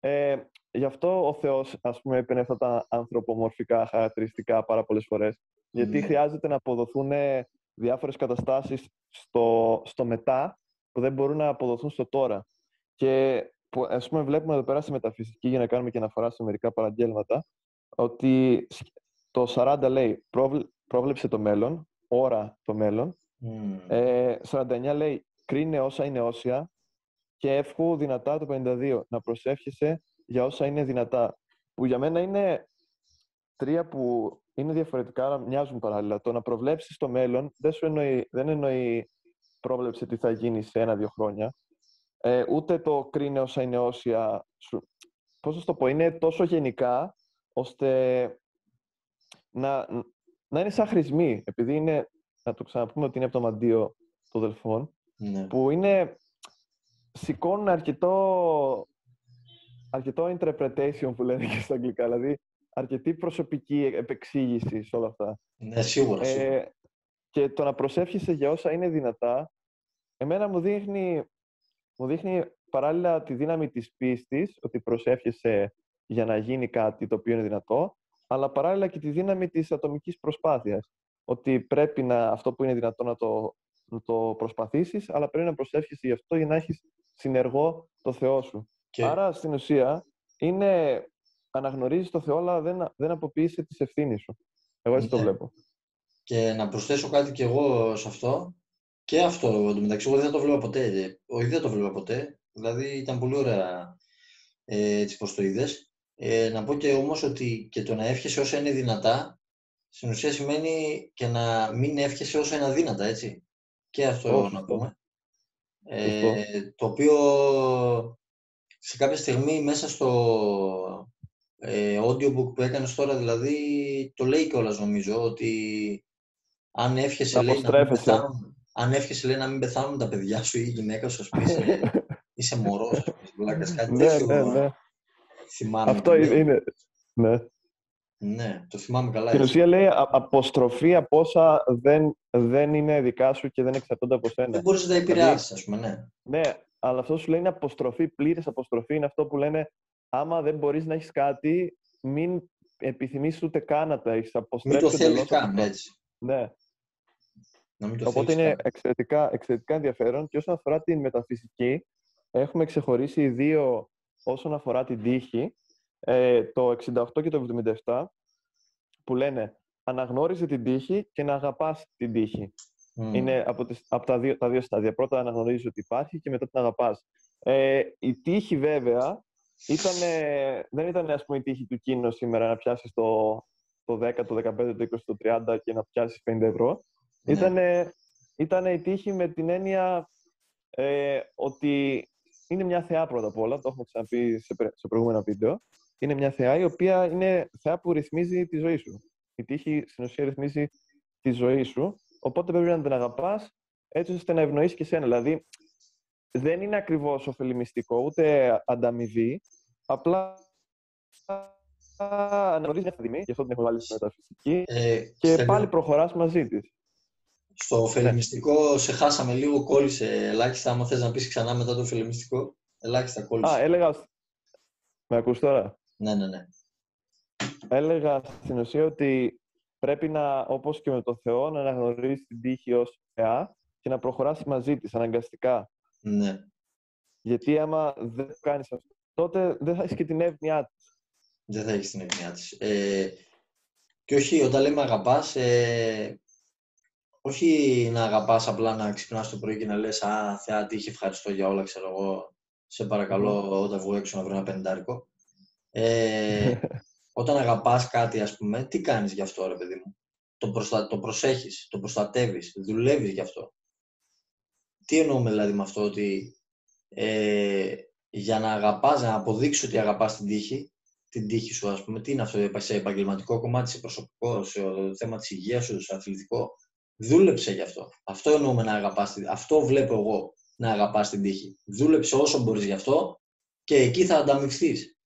ε, γι' αυτό ο Θεός, ας πούμε, έπαιρνε αυτά τα ανθρωπομορφικά χαρακτηριστικά πάρα πολλές φορές. Γιατί Ναι. χρειάζεται να αποδοθούν ε, διάφορες καταστάσεις στο, στο μετά που δεν μπορούν να αποδοθούν στο τώρα. Και που, ας πούμε, βλέπουμε εδώ πέρα στη μεταφυσική, για να κάνουμε και αναφορά σε μερικά παραγγέλματα, ότι σ- το 40 λέει «Πρόβλε- πρόβλεψε το μέλλον, ώρα το μέλλον, Μμμ. ε, 49 λέει κρίνε όσα είναι όσια και εύχου δυνατά το 52 να προσεύχεσαι για όσα είναι δυνατά. Που για μένα είναι τρία που είναι διαφορετικά, αλλά μοιάζουν παράλληλα. Το να προβλέψεις το μέλλον δεν, σου εννοεί, δεν εννοεί πρόβλεψε τι θα γίνει σε ένα-δύο χρόνια. Ε, ούτε το κρίνε όσα είναι όσια. Σου, πώς να σου το πω, είναι τόσο γενικά ώστε να, να είναι σαν χρησμοί. Επειδή είναι, να το ξαναπούμε ότι είναι από το μαντίο των Δελφών, Ναι. που είναι, σηκώνουν αρκετό, αρκετό interpretation που λένε και στα αγγλικά, δηλαδή αρκετή προσωπική επεξήγηση σε όλα αυτά. Ναι, σίγουρα. σίγουρα. Ε, και το να προσεύχεσαι για όσα είναι δυνατά, εμένα μου δείχνει, μου δείχνει παράλληλα τη δύναμη της πίστης, ότι προσεύχεσαι για να γίνει κάτι το οποίο είναι δυνατό, αλλά παράλληλα και τη δύναμη της ατομικής προσπάθειας. Ότι πρέπει να, αυτό που είναι δυνατό να το να το προσπαθήσεις, αλλά πρέπει να προσεύχεσαι γι' αυτό για να έχεις συνεργό το Θεό σου. Και... Άρα, στην ουσία, είναι αναγνωρίζεις το Θεό, αλλά δεν, δεν αποποιείσαι τις ευθύνη σου. Εγώ έτσι το Ναι. βλέπω. Και να προσθέσω κάτι κι εγώ σε αυτό. Και αυτό, εντωμεταξύ, εγώ δεν το βλέπα ποτέ. ε, Όχι, δεν το βλέπα ποτέ. Δηλαδή, ήταν πολύ ωραία ε, έτσι πως το είδες. Ε, να πω και όμως ότι και το να εύχεσαι όσα είναι δυνατά, στην ουσία σημαίνει και να μην εύχεσαι όσα είναι αδύνατα, έτσι. Και αυτό Ω, να σωστό. πούμε. Σωστό. Ε, το οποίο σε κάποια στιγμή μέσα στο ε, audiobook που έκανες τώρα, δηλαδή, το λέει κιόλας νομίζω, ότι αν εύχεσαι, Να λέει, να μην αποστρέφεσαι. πεθάνουν, αν εύχεσαι, λέει, να μην πεθάνουν τα παιδιά σου ή η γυναίκα σου, ας πούμε, είσαι, [LAUGHS] είσαι μωρός, ας πούμε, βλάκας, κάτι ναι, τέτοιο ναι, ναι. θυμάμαι. Αυτό που λέει. είναι. Ναι. Ναι, το θυμάμαι καλά. Στην έτσι. ουσία λέει α- αποστροφή από όσα δεν, δεν είναι δικά σου και δεν εξαρτώνται από σένα. Δεν μπορείς να τα επηρεάσεις, ας πούμε, ναι. Ναι, αλλά αυτό σου λέει είναι αποστροφή, πλήρης αποστροφή. Είναι αυτό που λένε άμα δεν μπορείς να έχεις κάτι, μην επιθυμείς ούτε καν να τα έχεις. Μην Αποστρέψε το θέλεις εντελώς από καν, αυτό. έτσι. Ναι. Να μην το Οπότε θέλεις είναι καν. εξαιρετικά, εξαιρετικά ενδιαφέρον. Και όσον αφορά την μεταφυσική, έχουμε ξεχωρίσει δύο όσον αφορά την τύχη. Ε, το 68 και το 77, που λένε αναγνώριζε την τύχη και να αγαπάς την τύχη. Μμ. Είναι από, τις, από τα, δύο, τα δύο στάδια. Πρώτα αναγνωρίζεις ότι υπάρχει και μετά την αγαπάς. Ε, η τύχη βέβαια ήταν, δεν ήταν ας πούμε, η τύχη του κίνου σήμερα να πιάσεις το, το 10, το 15, το 20, το 30 και να πιάσεις 50 ευρώ. Ναι. Ήτανε, ήτανε η τύχη με την έννοια ε, ότι είναι μια θεά πρώτα απ' όλα, το έχουμε ξαναπεί σε, πρε- σε προηγούμενα βίντεο. Είναι μια θεά η οποία είναι θεά που ρυθμίζει τη ζωή σου. Η τύχη στην ουσία ρυθμίζει τη ζωή σου, οπότε πρέπει να την αγαπάς έτσι ώστε να ευνοήσει και σένα. Δηλαδή, δεν είναι ακριβώς ωφελημιστικό, ούτε ανταμοιβή, απλά αναγνωρίζεις μια στιγμή, γι' αυτό την έχουμε βάλει στη μεταφυσική, Ε, και Στέλιο, πάλι προχωράς μαζί της. Στο φελεμιστικό σε χάσαμε λίγο, κόλλησε ελάχιστα. Άμα θες να πεις ξανά μετά το φελεμιστικό, ελάχιστα κόλλησε. Α, έλεγα. Με ακούς τώρα; Ναι, ναι, ναι. Έλεγα στην ουσία ότι πρέπει να, όπως και με το Θεό, να αναγνωρίζεις την τύχη ως θεά και να προχωράς μαζί της αναγκαστικά. ναι. Γιατί άμα δεν το κάνεις αυτό, τότε δεν θα έχεις και την εύνοιά της. Δεν θα έχεις την ευνοιά της. Ε, και όχι, όταν λέμε αγαπάς, ε, όχι να αγαπάς απλά να ξυπνάς το πρωί και να λες «Α, Θεά, τύχη, ευχαριστώ για όλα, ξέρω εγώ, σε παρακαλώ όταν βγω έξω να βρω ένα πεντάρικο». Ε, [LAUGHS] όταν αγαπάς κάτι, ας πούμε, τι κάνεις γι' αυτό, ρε παιδί μου; Το, προστα... το προσέχεις, το προστατεύεις, δουλεύεις γι' αυτό. Τι εννοούμε δηλαδή με αυτό, ότι ε, για να αγαπάς, να αποδείξεις ότι αγαπάς την τύχη, την τύχη σου, ας πούμε, τι είναι αυτό, σε επαγγελματικό κομμάτι, σε προσωπικό, σε θέμα της υγείας σου, σε αθλητικό, δούλεψε γι' αυτό. Αυτό εννοούμε να αγαπάς, την- αυτό βλέπω εγώ, να αγαπάς την τύχη. Δούλεψε όσο μπορείς γι' αυτό και εκεί θα ανταμυφθείς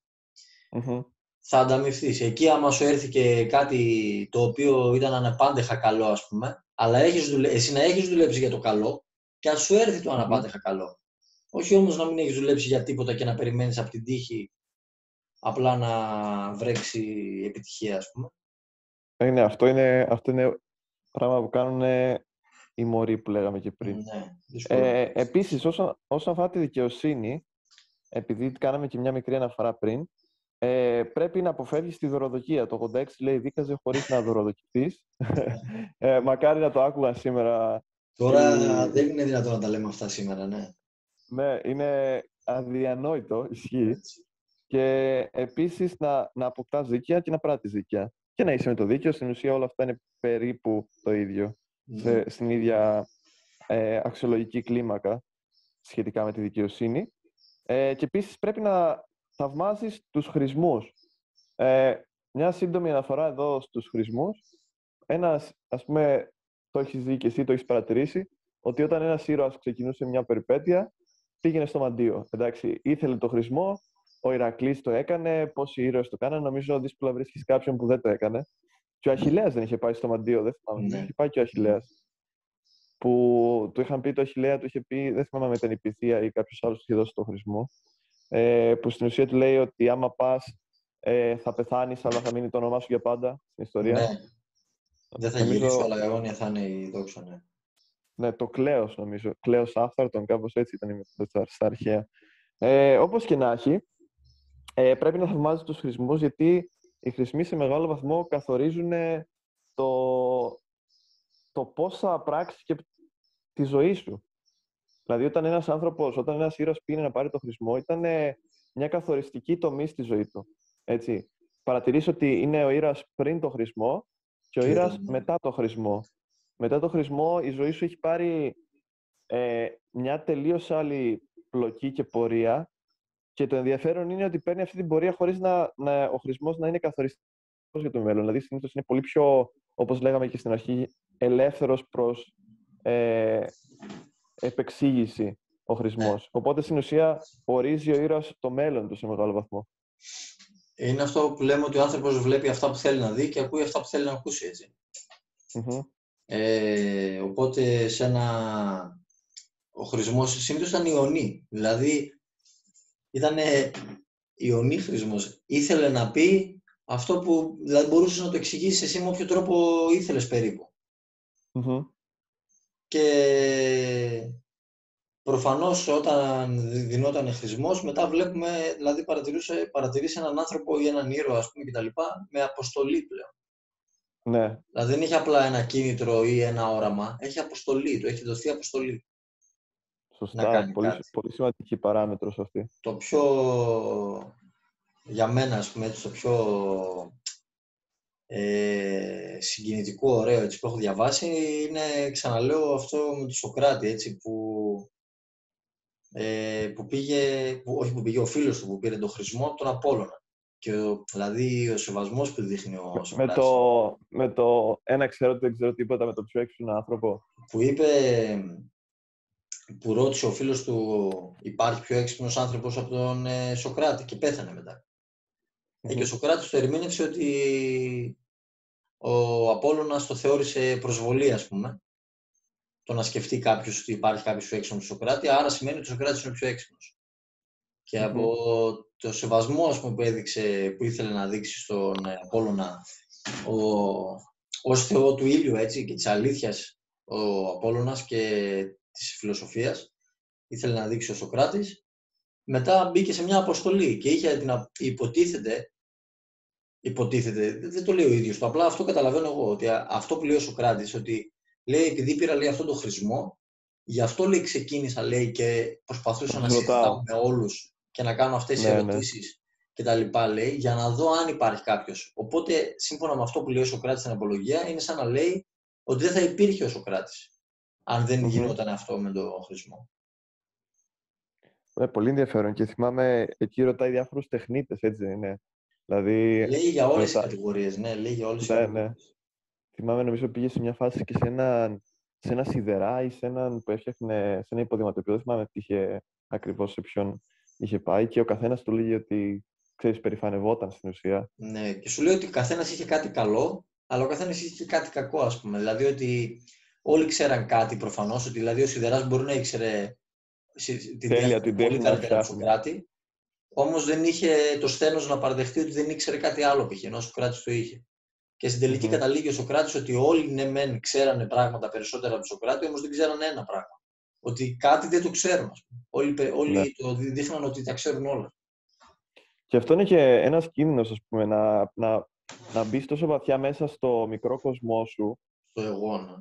Μμμ. Θα ανταμυφθείς. Εκεί άμα σου έρθει και κάτι το οποίο ήταν αναπάντεχα καλό, ας πούμε, αλλά έχεις δουλε... εσύ να έχεις δουλέψει για το καλό και ας σου έρθει το αναπάντεχα καλό. Όχι όμως να μην έχεις δουλέψει για τίποτα και να περιμένεις από την τύχη απλά να βρέξει επιτυχία, ας πούμε. Ε, ναι, αυτό είναι, αυτό είναι πράγμα που κάνουν ε, οι μωροί που λέγαμε και πριν. Ναι, δύσκολο. Ε, επίσης, όσον, όσον αφορά τη δικαιοσύνη, επειδή κάναμε και μια μικρή αναφορά πριν, ε, πρέπει να αποφεύγεις τη δωροδοκία. Το 86 λέει δίκαζε χωρίς να δωροδοκηθείς. ε, μακάρι να το άκουγα σήμερα. Τώρα ε, δεν είναι δυνατόν να τα λέμε αυτά σήμερα, ναι. Ναι, είναι αδιανόητο, ισχύει. Έτσι. Και επίσης να, να αποκτάς δίκαια και να πράττεις δίκαια. Και να είσαι με το δίκαιο. Στην ουσία όλα αυτά είναι περίπου το ίδιο. Ναι. σε, στην ίδια ε, αξιολογική κλίμακα σχετικά με τη δικαιοσύνη. Ε, και επίσης πρέπει να θαυμάζεις τους χρησμούς. Ε, μια σύντομη αναφορά εδώ στους χρησμούς. Ένας, ας πούμε, το έχεις δει και εσύ, το έχεις παρατηρήσει, ότι όταν ένας ήρωας ξεκινούσε μια περιπέτεια, πήγαινε στο μαντίο. Εντάξει, ήθελε το χρησμό, ο Ηρακλής το έκανε, πόσοι ήρωες το κάνανε, νομίζω δύσκολα βρίσκεις κάποιον που δεν το έκανε. Και ο Αχιλέας δεν είχε πάει στο μαντίο, δεν θυμάμαι. Ναι. Είχε πάει και ο Αχιλέας. Που του είχαν πει το Αχιλέα, του είχε πει, δεν θυμάμαι με την υπηθεία ή κάποιος άλλος του είχε δώσει το χρησμό. Ε, που στην ουσία του λέει ότι άμα πας ε, θα πεθάνεις, αλλά θα μείνει το όνομά σου για πάντα στην ιστορία. Ναι. Δεν θα Νομίζω- γυρίσω, αλλά αιώνια θα είναι η δόξα, ναι. Ναι, το κλέος νομίζω. Κλέος άφθαρτον, κάπως έτσι ήταν στα αρχαία. Ε, όπως και να έχει, ε, πρέπει να θαυμάζει τους χρησμούς, γιατί οι χρησμοί σε μεγάλο βαθμό καθορίζουν το, το πώς θα πράξεις και τη ζωή σου. Δηλαδή, όταν ένας άνθρωπος, όταν ένας ήρωας πήγαινε να πάρει το χρησμό, ήταν μια καθοριστική τομή στη ζωή του. Έτσι. Παρατηρείς ότι είναι ο ήρωας πριν το χρησμό και ο ήρωας μετά το χρησμό. Μετά το χρησμό η ζωή σου έχει πάρει ε, μια τελείως άλλη πλοκή και πορεία και το ενδιαφέρον είναι ότι παίρνει αυτή την πορεία χωρίς να, να, ο χρησμός να είναι καθοριστικός για το μέλλον. Δηλαδή, συνήθως είναι πολύ πιο, όπως λέγαμε και στην αρχή, ελεύθερος προς ε, επεξήγηση ο χρησμός. Οπότε, στην ουσία, ορίζει ο ήρωας το μέλλον του σε μεγάλο βαθμό. Είναι αυτό που λέμε ότι ο άνθρωπος βλέπει αυτά που θέλει να δει και ακούει αυτά που θέλει να ακούσει, έτσι. Ε, οπότε, σε ένα... ο χρησμός συνήθως ήταν ιονή. Δηλαδή, ήταν ιονή χρησμός. Ήθελε να πει αυτό που δηλαδή, μπορούσες να το εξηγήσεις εσύ με όποιο τρόπο ήθελες Και προφανώς όταν δινόταν χρησμός, μετά βλέπουμε, δηλαδή παρατηρούσε, παρατηρήσει έναν άνθρωπο ή έναν ήρωα, ας πούμε, κτλ. με αποστολή πλέον. Ναι. Δηλαδή δεν έχει απλά ένα κίνητρο ή ένα όραμα, έχει αποστολή, του έχει δοθεί αποστολή. Σωστά, πολύ, πολύ σημαντική παράμετρος αυτή. Το πιο, για μένα, ας πούμε, το πιο ε, συγκινητικό, ωραίο έτσι, που έχω διαβάσει είναι, ξαναλέω, αυτό με τον Σοκράτη, έτσι, που, ε, που πήγε, που, όχι που πήγε, ο φίλος του που πήρε τον χρησμό από τον Απόλλωνα. Και ο, δηλαδή ο σεβασμός που δείχνει ο Σοκράτης. Με το, με το ένα ξέρω ότι δεν ξέρω τίποτα, με το πιο έξυπνο άνθρωπο. Που είπε, που ρώτησε ο φίλος του υπάρχει πιο έξυπνος άνθρωπος από τον ε, Σοκράτη και πέθανε μετά. Ε, και ο Σοκράτης το ερμήνευσε ότι ο Απόλλωνας το θεώρησε προσβολή, ας πούμε, το να σκεφτεί κάποιος ότι υπάρχει κάποιος πιο έξυπνος από τον Σοκράτη, άρα σημαίνει ότι ο Σοκράτης είναι πιο έξυπνος. Και από το σεβασμό ας πούμε, που έδειξε, που ήθελε να δείξει στον ε, Απόλλωνα ο, ως θεό του ήλιου έτσι, και της αλήθειας ο Απόλλωνας και της φιλοσοφίας, ήθελε να δείξει ο Σοκράτης, μετά μπήκε σε μια αποστολή και είχε την υποτίθεται, υποτίθεται, δεν το λέει ο ίδιος το, απλά αυτό καταλαβαίνω εγώ, ότι αυτό που λέει ο Σοκράτης, ότι λέει επειδή πήρα λέει αυτόν τον χρησμό, γι' αυτό λέει ξεκίνησα λέει και προσπαθούσα να συζητάω με όλους και να κάνω αυτές τις ναι, ναι. ερωτήσεις και τα λοιπά λέει, για να δω αν υπάρχει κάποιος. Οπότε, σύμφωνα με αυτό που λέει ο Σοκράτης στην απολογία, είναι σαν να λέει ότι δεν θα υπήρχε ο Σοκράτης αν δεν γινόταν αυτό με τον χρησμό. Ε, πολύ ενδιαφέρον και θυμάμαι εκεί ρωτάει διάφορους τεχνίτες, έτσι δεν είναι. Δηλαδή, λέει για όλες τις κατηγορίες, ναι, λέει για όλες τις ναι, ναι. κατηγορίες. Ναι. Θυμάμαι νομίζω πήγε σε μια φάση και σε ένα, σε ένα σιδερά ή σε έναν που έφτιαχνε σε ένα υποδηματοποιό. Δεν θυμάμαι τι είχε ακριβώς σε ποιον είχε πάει και ο καθένας του λέγει ότι ξέρεις, περηφανευόταν στην ουσία. Ναι, και σου λέει ότι ο καθένας είχε κάτι καλό, αλλά ο καθένας είχε κάτι κακό, ας πούμε. Δηλαδή ότι όλοι ξέραν κάτι προφανώς, ότι δηλαδή ο Σιδεράς μπορεί να ήξερε την τέλεια, την πολύ καλύτερα από Σοκράτη, όμως δεν είχε το στένο να παραδεχτεί ότι δεν ήξερε κάτι άλλο π.χ. ενώ ο Σοκράτης το είχε. Και στην τελική mm. καταλήγει ο Σοκράτης ότι όλοι ναι, μεν ξέρανε πράγματα περισσότερα από τον Σοκράτη, όμως δεν ξέρανε ένα πράγμα. Ότι κάτι δεν το ξέρουν. Όλοι, όλοι ναι. το δείχναν ότι τα ξέρουν όλα. Και αυτό είναι και ένας κίνδυνος, ας πούμε, να, να, να μπεις τόσο βαθιά μέσα στο μικρό κοσμό σου. Στο εγώ, ναι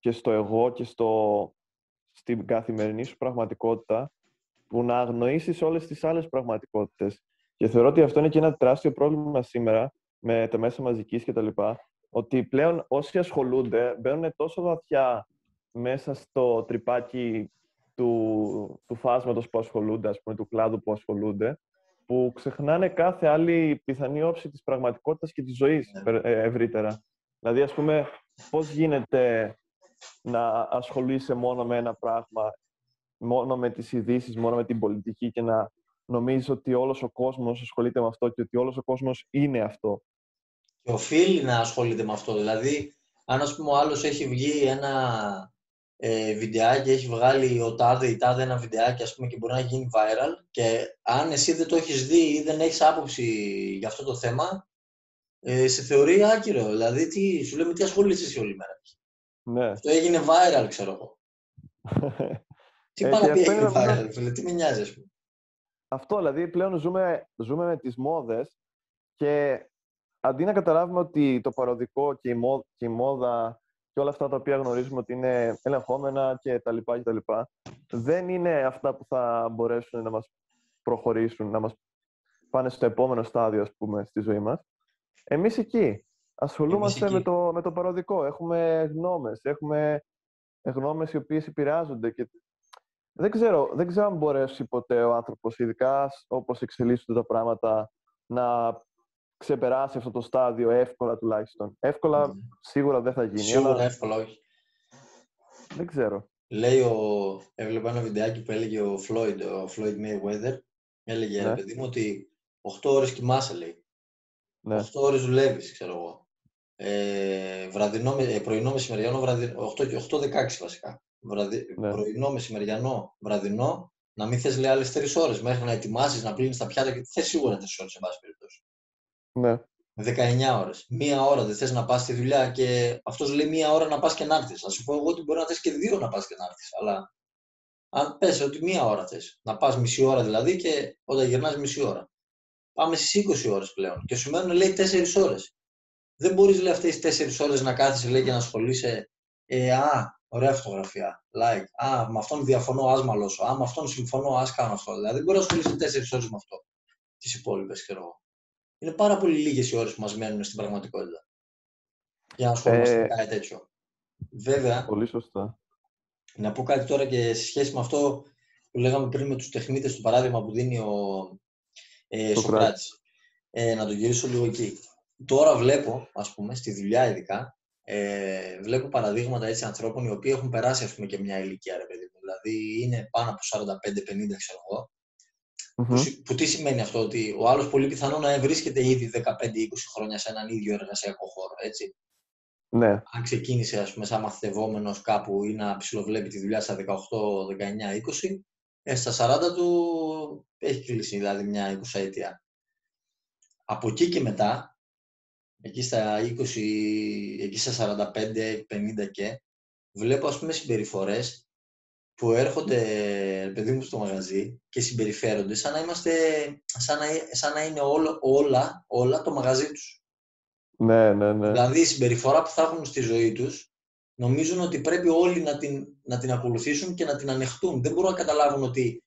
και στο εγώ και στο, στην καθημερινή σου πραγματικότητα που να αγνοήσεις όλες τις άλλες πραγματικότητες. Και θεωρώ ότι αυτό είναι και ένα τεράστιο πρόβλημα σήμερα με τα μέσα μαζικής και τα λοιπά, ότι πλέον όσοι ασχολούνται μπαίνουν τόσο βαθιά μέσα στο τρυπάκι του, του φάσματος που ασχολούνται, ας πούμε, του κλάδου που ασχολούνται, που ξεχνάνε κάθε άλλη πιθανή όψη της πραγματικότητας και της ζωής ναι. ε, ευρύτερα. Δηλαδή, ας πούμε, πώς γίνεται να ασχολείσαι μόνο με ένα πράγμα, μόνο με τις ειδήσεις, μόνο με την πολιτική και να νομίζεις ότι όλος ο κόσμος ασχολείται με αυτό και ότι όλος ο κόσμος είναι αυτό. Και οφείλει να ασχολείται με αυτό. Δηλαδή, αν ας πούμε ο άλλος έχει βγει ένα ε, βιντεάκι, έχει βγάλει ο τάδε ή τάδε ένα βιντεάκι ας πούμε, και μπορεί να γίνει viral και αν εσύ δεν το έχεις δει ή δεν έχεις άποψη για αυτό το θέμα, ε, σε θεωρεί άκυρο. Δηλαδή, τι, σου λέμε τι ασχολείσαι εσύ όλη μέρα. Ναι. Αυτό έγινε viral, ξέρω εγώ. [LAUGHS] τι ε, παραπεί έχει τι με νοιάζει, ας πούμε. Αυτό, δηλαδή, πλέον ζούμε, ζούμε με τις μόδες και αντί να καταλάβουμε ότι το παροδικό και η, μόδα, και η μόδα και όλα αυτά τα οποία γνωρίζουμε ότι είναι ελεγχόμενα και τα λοιπά και τα λοιπά, δεν είναι αυτά που θα μπορέσουν να μας προχωρήσουν, να μας πάνε στο επόμενο στάδιο, ας πούμε, στη ζωή μας. Εμείς εκεί ασχολούμαστε Με, το, με το παροδικό. Έχουμε γνώμες, έχουμε γνώμες οι οποίες επηρεάζονται και δεν ξέρω, δεν ξέρω αν μπορέσει ποτέ ο άνθρωπος, ειδικά όπως εξελίσσονται τα πράγματα, να ξεπεράσει αυτό το στάδιο εύκολα τουλάχιστον. Εύκολα mm. σίγουρα δεν θα γίνει. Σίγουρα αλλά... εύκολα όχι. Δεν ξέρω. Λέει ο... Έβλεπα ένα βιντεάκι που έλεγε ο Floyd, ο Floyd Mayweather. Έλεγε, ναι. παιδί μου, ότι 8 ώρες κοιμάσαι, λέει. Ναι. 8 ώρες δουλεύεις, ξέρω εγώ. Ε, βραδινό, ε, πρωινό, μεσημεριανό, βραδινό, 8 και 8-16 βασικά. Βραδι... Ναι. Πρωινό, μεσημεριανό, βραδινό, να μην θες λέει άλλες 3 ώρες μέχρι να ετοιμάσεις, να πλύνεις τα πιάτα και θες σίγουρα 3 ώρες, σε πάση περιπτώσει. Ναι. 19 ώρες. Μία ώρα δεν θες να πας στη δουλειά και αυτός λέει μία ώρα να πας και να έρθεις. Α σου πω εγώ ότι μπορεί να θες και δύο να πας και να έρθεις. Αλλά αν πες ότι μία ώρα θες, να πας μισή ώρα δηλαδή και όταν γυρνάς μισή ώρα. Πάμε στις 20 ώρες πλέον και σου μένουν λέει 4 ώρες. Δεν μπορείς λέει αυτές τις 4 ώρες να κάθεσαι λέει και να ασχολείσαι. Ε, α, ωραία φωτογραφία. Like. Α, με αυτόν διαφωνώ, ας μαλώσω. Α, με αυτόν συμφωνώ, ας κάνω αυτό. Δηλαδή δεν μπορεί να ασχολείσαι 4 ώρες με αυτό. Τις υπόλοιπες, ξέρω εγώ. Είναι πάρα πολύ λίγες οι ώρες που μας μένουν στην πραγματικότητα. Για να ασχολούμαστε ε, με κάτι τέτοιο. Βέβαια. Πολύ σωστά. Να πω κάτι τώρα και σε σχέση με αυτό που λέγαμε πριν με τους τεχνίτες, το παράδειγμα που δίνει ο ε, Σοκράτης. Ε, να το γυρίσω λίγο εκεί. Τώρα βλέπω, ας πούμε, στη δουλειά ειδικά, ε, βλέπω παραδείγματα έτσι ανθρώπων οι οποίοι έχουν περάσει ας πούμε, και μια ηλικία, ρε παιδί μου. Δηλαδή είναι πάνω από 45-50, ξέρω εγώ, Mm-hmm. Που, τι σημαίνει αυτό, ότι ο άλλος πολύ πιθανό να βρίσκεται ήδη 15-20 χρόνια σε έναν ίδιο εργασιακό χώρο, έτσι. Ναι. Αν ξεκίνησε, ας πούμε, σαν μαθητευόμενος κάπου ή να ψηλοβλέπει τη δουλειά στα 18, 19, 20, ε, στα 40 του έχει κλείσει δηλαδή μια 20 αίτια. Από εκεί και μετά, εκεί στα 20, εκεί στα 45, 50 και, βλέπω ας πούμε συμπεριφορές που έρχονται, παιδί μου, στο μαγαζί και συμπεριφέρονται σαν να, είμαστε, σαν να, σαν να είναι όλο, όλα, όλα το μαγαζί τους. Ναι, ναι, ναι. Δηλαδή η συμπεριφορά που θα έχουν στη ζωή τους νομίζουν ότι πρέπει όλοι να την, να την ακολουθήσουν και να την ανεχτούν. Δεν μπορούν να καταλάβουν ότι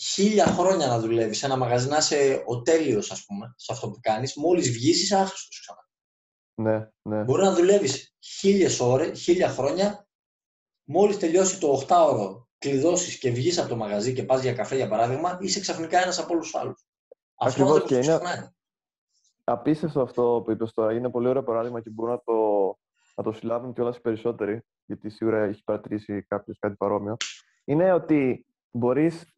χίλια χρόνια να δουλεύεις σε ένα μαγαζί, να είσαι ο τέλειος, ας πούμε, σε αυτό που κάνεις, μόλις βγεις είσαι άχρηστος ξανά. Ναι, ναι. Μπορεί να δουλεύεις χίλιες ώρες, χίλια χρόνια μόλις τελειώσει το 8ωρο, κλειδώσεις και βγεις από το μαγαζί και πας για καφέ, για παράδειγμα, είσαι ξαφνικά ένας από όλους τους άλλους. Αυτό δεν και είναι. Απίστευτο αυτό που είπες τώρα. Είναι πολύ ωραίο παράδειγμα και μπορούν να το, να το συλλάβουν κιόλας οι περισσότεροι, γιατί σίγουρα έχει παρατηρήσει κάποιος κάτι παρόμοιο. Είναι ότι μπορείς.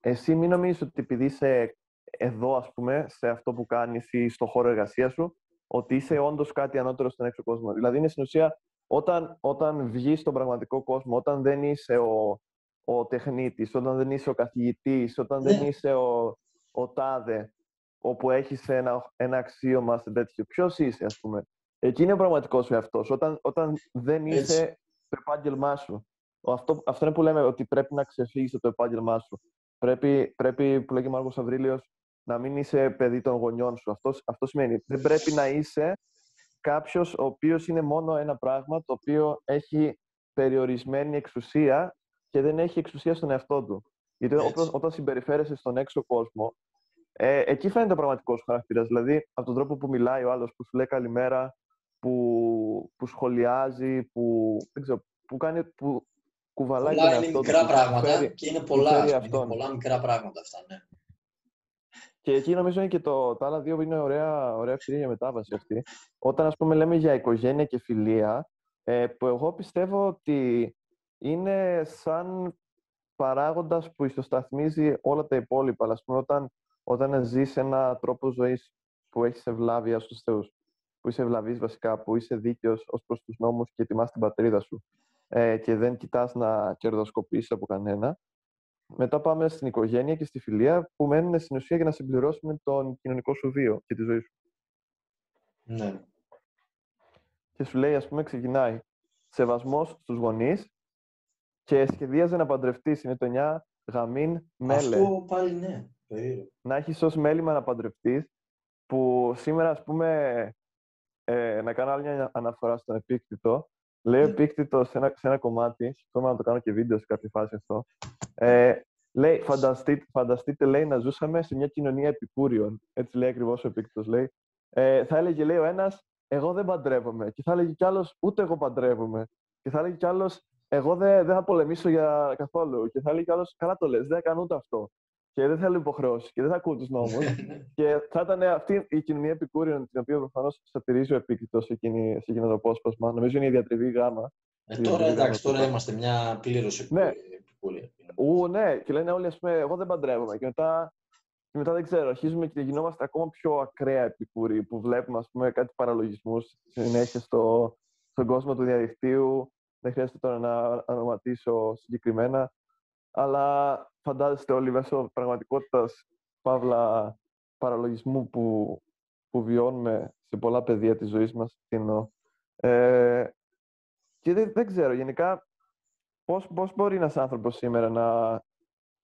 Εσύ μην νομίζεις ότι επειδή είσαι εδώ, ας πούμε, σε αυτό που κάνεις ή στο χώρο εργασίας σου, ότι είσαι όντως κάτι ανώτερο στον έξω κόσμο. Δηλαδή, είναι στην ουσία όταν, όταν βγεις στον πραγματικό κόσμο, όταν δεν είσαι ο, ο τεχνίτης, όταν δεν είσαι ο καθηγητής, όταν δεν ναι. είσαι ο, ο τάδε, όπου έχεις ένα, ένα αξίωμα σε τέτοιο, ποιος είσαι, ας πούμε. Εκεί είναι ο πραγματικός σου εαυτός, όταν, όταν δεν είσαι το επάγγελμά σου. Αυτό, αυτό είναι που λέμε ότι πρέπει να ξεφύγεις το επάγγελμά σου. Πρέπει, πρέπει που λέγει ο Μάρκος Αβρίλιος, να μην είσαι παιδί των γονιών σου. Αυτός, αυτό σημαίνει δεν πρέπει να είσαι κάποιος ο οποίος είναι μόνο ένα πράγμα το οποίο έχει περιορισμένη εξουσία και δεν έχει εξουσία στον εαυτό του. Γιατί όταν, όταν συμπεριφέρεσαι στον έξω κόσμο, ε, εκεί φαίνεται ο πραγματικός σου χαρακτήρας. Δηλαδή, από τον τρόπο που μιλάει ο άλλος, που σου λέει καλημέρα, που, που σχολιάζει, που, δεν ξέρω, που κάνει. Που, κουβαλάει πολλά είναι μικρά πράγματα και είναι πολλά, είναι πολλά μικρά πράγματα αυτά, ναι. Και εκεί νομίζω είναι και το, τα άλλα δύο είναι ωραία, ωραία ευκαιρία για μετάβαση αυτή. Όταν ας πούμε λέμε για οικογένεια και φιλία, ε, που εγώ πιστεύω ότι είναι σαν παράγοντας που ισοσταθμίζει όλα τα υπόλοιπα. Ας πούμε, όταν, όταν ζεις ένα τρόπο ζωής που έχεις ευλάβεια στους θεούς, που είσαι ευλαβής βασικά, που είσαι δίκαιος ως προς τους νόμους και ετοιμάς την πατρίδα σου ε, και δεν κοιτάς να κερδοσκοπήσεις από κανένα, μετά πάμε στην οικογένεια και στη φιλία που μένουν στην ουσία για να συμπληρώσουμε τον κοινωνικό σου βίο και τη ζωή σου. Ναι. Και σου λέει, ας πούμε, ξεκινάει σεβασμός στους γονείς και σχεδίαζε να παντρευτεί είναι το 9 γαμίν μέλε. Αυτό πάλι ναι. Περίεργο. Να έχεις ως μέλημα να παντρευτείς, που σήμερα, ας πούμε, ε, να κάνω άλλη μια αναφορά στον επίκτητο. Λέει ο Ναι. επίκτητος σε ένα, σε ένα κομμάτι, σκέφτομαι να το κάνω και βίντεο σε κάποια φάση αυτό. Ε, λέει, φανταστείτε, φανταστείτε, λέει, να ζούσαμε σε μια κοινωνία επικούριων. Έτσι λέει ακριβώς ο επίκτητος, λέει. Ε, θα έλεγε, λέει, ο ένας, εγώ δεν παντρεύομαι. Και θα έλεγε κι άλλος, ούτε εγώ παντρεύομαι. Και θα έλεγε κι άλλος, εγώ δεν, δεν θα πολεμήσω για καθόλου. Και θα έλεγε κι άλλος, καλά το λες, δεν κάνω ούτε αυτό. Και δεν θέλω υποχρεώσεις και δεν θα ακούω τους νόμους. [LAUGHS] και θα ήταν αυτή η κοινωνία επικούριων, την οποία προφανώς σατυρίζει ο επίκτητο σε, εκείνη- σε εκείνο το απόσπασμα. Νομίζω είναι η διατριβή γάμα. Ε, τώρα εντάξει, τώρα είμαστε μια πλήρως Ναι. επικούρια. Ου, ναι, και λένε όλοι, ας πούμε, εγώ δεν παντρεύομαι. Και μετά, και μετά δεν ξέρω, αρχίζουμε και γινόμαστε ακόμα πιο ακραία επικούροι, που βλέπουμε, ας πούμε, κάτι παραλογισμούς συνέχεια στο, στον κόσμο του διαδικτύου. Δεν χρειάζεται τώρα να ονοματίσω συγκεκριμένα. Αλλά φαντάζεστε όλοι μέσω πραγματικότητας παύλα παραλογισμού που, που βιώνουμε σε πολλά πεδία της ζωής μας. τι εννοώ. Ε, και δεν, δεν ξέρω, γενικά πώς, πώς μπορεί ένας άνθρωπος σήμερα να,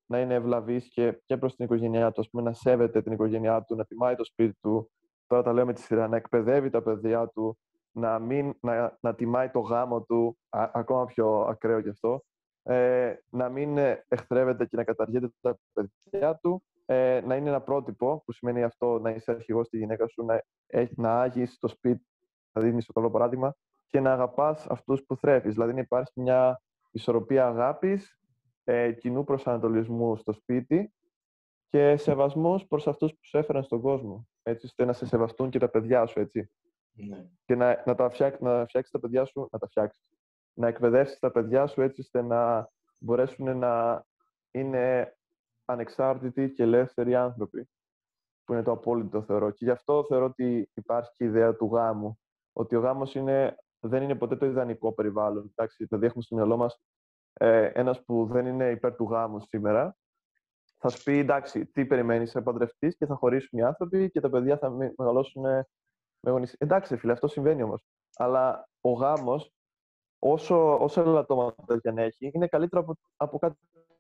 να είναι ευλαβής και, και προς την οικογένειά του, ας πούμε, να σέβεται την οικογένειά του, να τιμάει το σπίτι του, τώρα τα λέω με τη σειρά, να εκπαιδεύει τα παιδιά του, να, μην, να, να τιμάει το γάμο του, α- ακόμα πιο ακραίο γι' αυτό, ε, να μην ε, εχθρεύεται και να καταργείται τα παιδιά του, ε, να είναι ένα πρότυπο, που σημαίνει αυτό να είσαι αρχηγός στη γυναίκα σου, να, έχεις, να άγεις το σπίτι, να δίνεις το καλό παράδειγμα, και να αγαπάς αυτούς που θρέφεις. Δηλαδή να υπάρχει μια ισορροπία αγάπης, ε, κοινού προσανατολισμού στο σπίτι και σεβασμός προς αυτούς που σου έφεραν στον κόσμο. Έτσι, ώστε να σε σεβαστούν και τα παιδιά σου, έτσι. Ναι. Και να, να, τα φτιάξεις, να φτιάξεις τα παιδιά σου, να τα φτιάξεις. Να εκπαιδεύσεις τα παιδιά σου έτσι ώστε να μπορέσουν να είναι ανεξάρτητοι και ελεύθεροι άνθρωποι. Που είναι το απόλυτο θεωρώ. Και γι' αυτό θεωρώ ότι υπάρχει και η ιδέα του γάμου. Ότι ο γάμος είναι, δεν είναι ποτέ το ιδανικό περιβάλλον. Εντάξει, δηλαδή έχουμε στο μυαλό μας ε, ένας που δεν είναι υπέρ του γάμου σήμερα, θα σου πει εντάξει, τι περιμένεις, θα παντρευτείς και θα χωρίσουν οι άνθρωποι και τα παιδιά θα με- μεγαλώσουν με γονείς. Εντάξει, φίλε, αυτό συμβαίνει όμως. Αλλά ο γάμος, όσο, όσο ελαττώματα και αν έχει, είναι καλύτερο από, από κάτι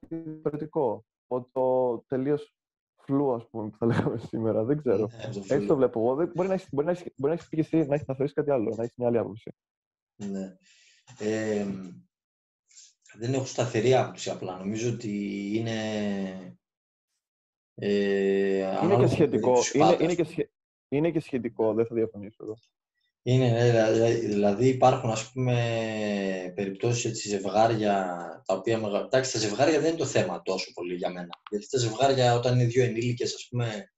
διαφορετικό. Από το τελείως φλού, ας πούμε, που θα λέγαμε σήμερα. Δεν ξέρω. Ναι, το Έτσι το φίλο. βλέπω εγώ. Δεν- Μπορεί να έχεις, μπορεί να έχεις, μπορεί να έχεις πει και εσύ, να έχεις να θεωρείς κάτι άλλο, να έχεις μια άλλη άποψη. Ναι. Ε, δεν έχω σταθερή άποψη απλά. Νομίζω ότι είναι. Ε, Είναι ανάλογα και με σχετικό. περίπτωση Είναι, πάντα. είναι, και σχε- είναι και σχετικό, δεν θα διαφωνήσω εδώ. Είναι, ναι, δηλαδή, δηλαδή υπάρχουν ας πούμε περιπτώσεις έτσι ζευγάρια τα οποία μεγα... Εντάξει, τα ζευγάρια δεν είναι το θέμα τόσο πολύ για μένα. Γιατί τα ζευγάρια όταν είναι δύο ενήλικες ας πούμε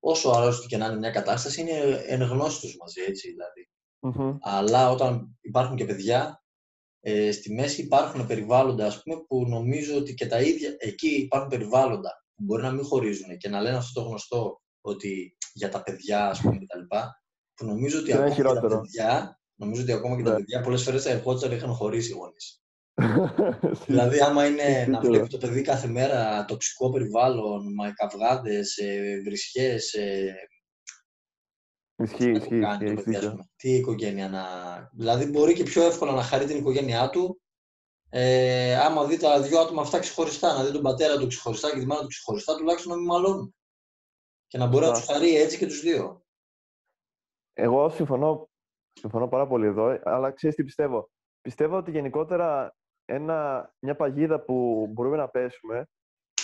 όσο αρρώστοι και να είναι μια κατάσταση είναι εν γνώση τους μαζί έτσι δηλαδή. Μμμ. Αλλά όταν υπάρχουν και παιδιά ε, στη μέση υπάρχουν περιβάλλοντα ας πούμε που νομίζω ότι και τα ίδια εκεί υπάρχουν περιβάλλοντα που μπορεί να μην χωρίζουν και να λένε αυτό το γνωστό ότι για τα παιδιά ας πούμε κτλ. Που νομίζω ότι Και να είναι ακόμα και τα χειρότερο. παιδιά, νομίζω ότι ακόμα και τα Ναι. παιδιά πολλές φορές θα ερχόντουσαν να είχαν χωρίσει οι γονείς. [LAUGHS] δηλαδή άμα είναι να Ισχύει βλέπει το παιδί κάθε μέρα τοξικό περιβάλλον, με καυγάδες, ε, βρισιές, ε, Ισχύει, να το ισχύει, κάνει το ισχύει. παιδί, ας ισχύει. πούμε. Τι οικογένεια να... Δηλαδή μπορεί και πιο εύκολα να χαρεί την οικογένειά του ε, άμα δει τα δυο άτομα αυτά ξεχωριστά, να δει τον πατέρα του ξεχωριστά και τη μάνα του ξεχωριστά, τουλάχιστον να μην μαλώνουν. Και να μπορεί να τους Σωστά. χαρεί έτσι και τους δύο. Εγώ συμφωνώ, συμφωνώ πάρα πολύ εδώ, αλλά ξέρεις τι πιστεύω. Πιστεύω ότι γενικότερα ένα, μια παγίδα που μπορούμε να πέσουμε